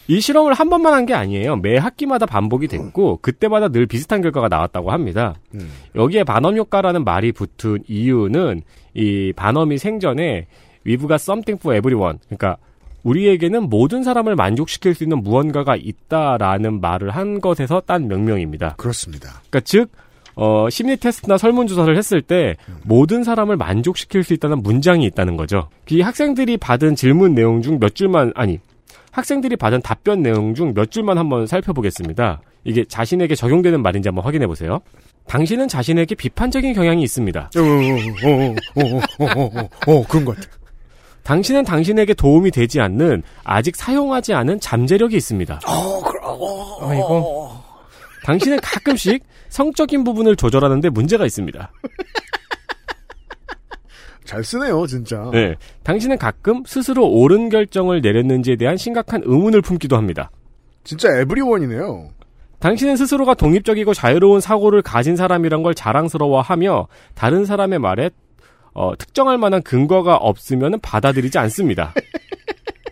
이 실험을 한 번만 한 게 아니에요. 매 학기마다 반복이 됐고 그때마다 늘 비슷한 결과가 나왔다고 합니다. 음. 여기에 반엄 효과라는 말이 붙은 이유는 이 반엄이 생전에 We've got something for everyone. 그러니까 우리에게는 모든 사람을 만족시킬 수 있는 무언가가 있다라는 말을 한 것에서 딴 명명입니다. 그렇습니다. 그러니까 즉 어, 심리 테스트나 설문조사를 했을 때 모든 사람을 만족시킬 수 있다는 문장이 있다는 거죠. 이 학생들이 받은 질문 내용 중 몇 줄만, 아니, 학생들이 받은 답변 내용 중 몇 줄만 한번 살펴보겠습니다. 이게 자신에게 적용되는 말인지 한번 확인해 보세요. 당신은 자신에게 비판적인 경향이 있습니다. 어, 어, 어, 어, 그런 것 같아. 당신은 당신에게 도움이 되지 않는 아직 사용하지 않은 잠재력이 있습니다. 어, 그러고. 아이고. 당신은 가끔씩 성적인 부분을 조절하는데 문제가 있습니다. 잘 쓰네요, 진짜. 네. 당신은 가끔 스스로 옳은 결정을 내렸는지에 대한 심각한 의문을 품기도 합니다. 진짜 에브리원이네요. 당신은 스스로가 독립적이고 자유로운 사고를 가진 사람이란 걸 자랑스러워하며 다른 사람의 말에 어, 특정할 만한 근거가 없으면 받아들이지 않습니다.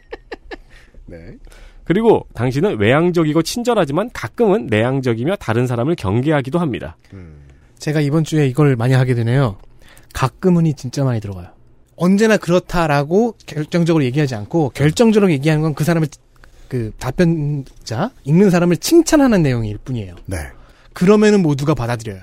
네. 그리고 당신은 외향적이고 친절하지만 가끔은 내향적이며 다른 사람을 경계하기도 합니다. 제가 이번 주에 이걸 많이 하게 되네요. 가끔은이 진짜 많이 들어가요. 언제나 그렇다라고 결정적으로 얘기하지 않고 결정적으로 얘기하는 건 그 사람을 그 답변자 읽는 사람을 칭찬하는 내용일 뿐이에요. 네. 그러면은 모두가 받아들여요.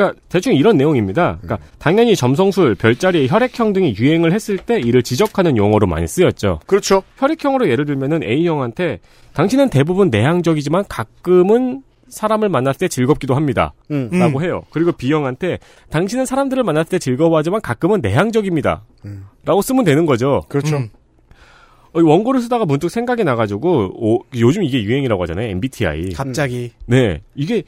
그러니까 대충 이런 내용입니다. 그러니까 당연히 점성술, 별자리, 혈액형 등이 유행을 했을 때 이를 지적하는 용어로 많이 쓰였죠. 그렇죠. 혈액형으로 예를 들면은 A형한테 당신은 대부분 내향적이지만 가끔은 사람을 만났을 때 즐겁기도 합니다. 음. 라고 해요. 그리고 B형한테 당신은 사람들을 만났을 때 즐거워하지만 가끔은 내향적입니다. 라고 쓰면 되는 거죠. 그렇죠. 음. 어, 이 원고를 쓰다가 문득 생각이 나가지고 오, 요즘 이게 유행이라고 하잖아요. MBTI. 갑자기. 네. 이게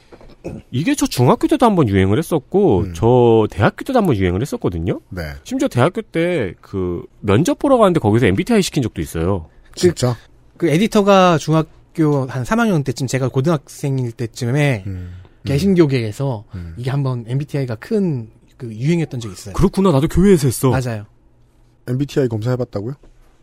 이게 저 중학교 때도 한번 유행을 했었고 저 대학교 때도 한번 유행을 했었거든요. 네. 심지어 대학교 때 그 면접 보러 가는데 거기서 MBTI 시킨 적도 있어요. 진짜? 그 에디터가 중학교 한 3학년 때쯤 제가 고등학생일 때쯤에 개신교계에서 이게 한번 MBTI가 큰 그 유행했던 적이 있어요. 그렇구나. 나도 교회에서 했어. 맞아요. MBTI 검사해봤다고요?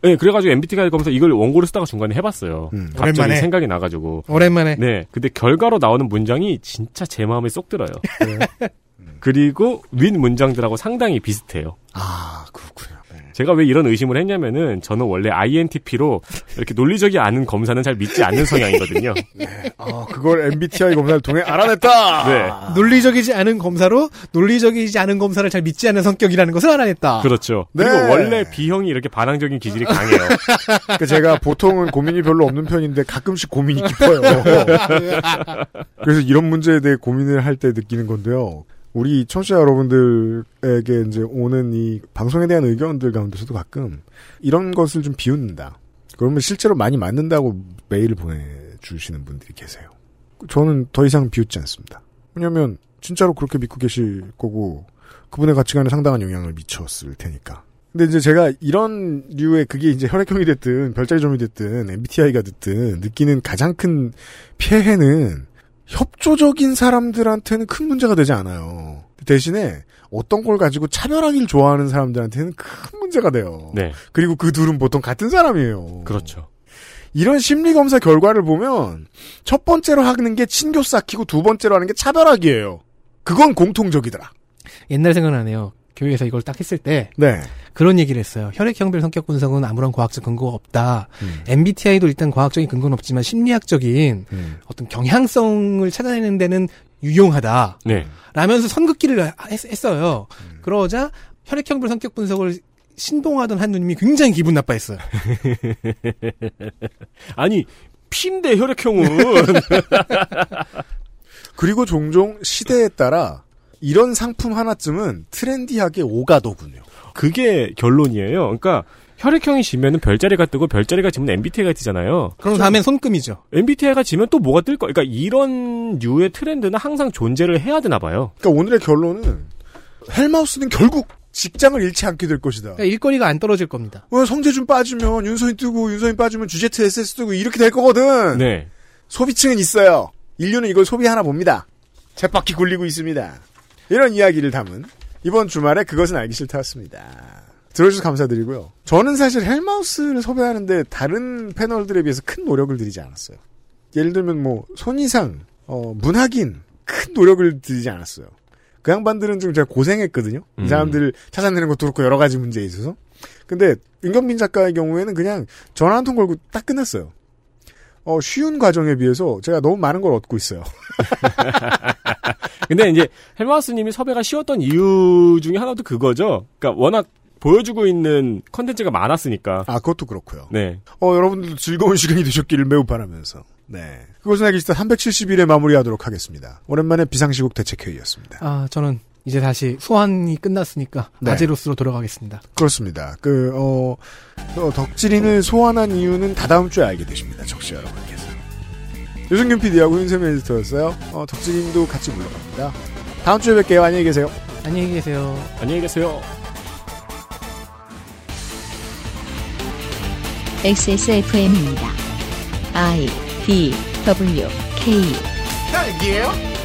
네, 그래가지고 MBTI 검사 이걸 원고를 쓰다가 중간에 해봤어요. 갑자기 오랜만에. 생각이 나가지고. 오랜만에. 네, 근데 결과로 나오는 문장이 진짜 제 마음에 쏙 들어요. 그리고 윗 문장들하고 상당히 비슷해요. 아, 그렇군요. 제가 왜 이런 의심을 했냐면은 저는 원래 INTP로 이렇게 논리적이 않은 검사는 잘 믿지 않는 성향이거든요. 아, 그걸 MBTI 검사를 통해 알아냈다! 네. 논리적이지 않은 검사로 논리적이지 않은 검사를 잘 믿지 않는 성격이라는 것을 알아냈다. 그렇죠. 네. 그리고 원래 B형이 이렇게 반항적인 기질이 강해요. 그 제가 보통은 고민이 별로 없는 편인데 가끔씩 고민이 깊어요. 그래서 이런 문제에 대해 고민을 할 때 느끼는 건데요. 우리 청취자 여러분들에게 이제 오는 이 방송에 대한 의견들 가운데서도 가끔 이런 것을 좀 비웃는다. 그러면 실제로 많이 맞는다고 메일을 보내주시는 분들이 계세요. 저는 더 이상 비웃지 않습니다. 왜냐면 진짜로 그렇게 믿고 계실 거고 그분의 가치관에 상당한 영향을 미쳤을 테니까. 근데 이제 제가 이런 류의 그게 이제 혈액형이 됐든 별자리 점이 됐든 MBTI가 됐든 느끼는 가장 큰 피해는 협조적인 사람들한테는 큰 문제가 되지 않아요. 대신에 어떤 걸 가지고 차별하기를 좋아하는 사람들한테는 큰 문제가 돼요. 네. 그리고 그 둘은 보통 같은 사람이에요. 그렇죠. 이런 심리검사 결과를 보면 첫 번째로 하는 게 친교 쌓기고 두 번째로 하는 게 차별하기예요. 그건 공통적이더라. 옛날 생각나네요. 교회에서 이걸 딱 했을 때 네. 그런 얘기를 했어요. 혈액형별 성격 분석은 아무런 과학적 근거가 없다. 음. MBTI도 일단 과학적인 근거는 없지만 심리학적인 어떤 경향성을 찾아내는 데는 유용하다. 네. 라면서 선긋기를 했, 어요 그러자 혈액형별 성격 분석을 신봉하던 한 누님이 굉장히 기분 나빠했어요. 아니 피인데 혈액형은 그리고 종종 시대에 따라 이런 상품 하나쯤은 트렌디하게 오가더군요. 그게 결론이에요. 그러니까 혈액형이 지면은 별자리가 뜨고 별자리가 지면 MBTI가 뜨잖아요. 그럼 다음엔 손금이죠. MBTI가 지면 또 뭐가 뜰 거? 그러니까 이런 류의 트렌드는 항상 존재를 해야 되나 봐요. 그러니까 오늘의 결론은 헬마우스는 결국 직장을 잃지 않게 될 것이다. 그러니까 일거리가 안 떨어질 겁니다. 어, 성재준 빠지면 윤서인 뜨고 윤서인 빠지면 주제트 SS 뜨고 이렇게 될 거거든. 네. 소비층은 있어요. 인류는 이걸 소비하나 봅니다. 쳇바퀴 굴리고 있습니다. 이런 이야기를 담은 이번 주말에 그것은 알기 싫다였습니다. 들어주셔서 감사드리고요. 저는 사실 헬마우스를 섭외하는데 다른 패널들에 비해서 큰 노력을 들이지 않았어요. 예를 들면 뭐 손이상, 어, 문학인 큰 노력을 들이지 않았어요. 그 양반들은 좀 제가 고생했거든요. 음. 이 사람들 찾아내는 것도 그렇고 여러 가지 문제에 있어서. 근데 임경빈 작가의 경우에는 그냥 전화 한 통 걸고 딱 끝났어요. 어, 쉬운 과정에 비해서 제가 너무 많은 걸 얻고 있어요. 근데 이제 헬마우스님이 섭외가 쉬웠던 이유 중에 하나도 그거죠. 그러니까 워낙 보여주고 있는 컨텐츠가 많았으니까. 아, 그것도 그렇고요. 네. 어, 여러분들도 즐거운 시간이 되셨기를 매우 바라면서. 네. 그것은 알기 싫다 371회 마무리하도록 하겠습니다. 오랜만에 비상시국 대책회의였습니다. 아, 저는 이제 다시 소환이 끝났으니까 네. 아제로스로 돌아가겠습니다. 그렇습니다. 그, 어, 어, 덕질인을 소환한 이유는 다다음 주에 알게 되십니다. 적시 여러분께서. 유승균 PD하고 윤세미 에디터였어요. 어, 덕질인도 같이 물러갑니다. 다음 주에 뵐게요. 안녕히 계세요. 안녕히 계세요. 안녕히 계세요. XSFM입니다. I D W K 딸기예요?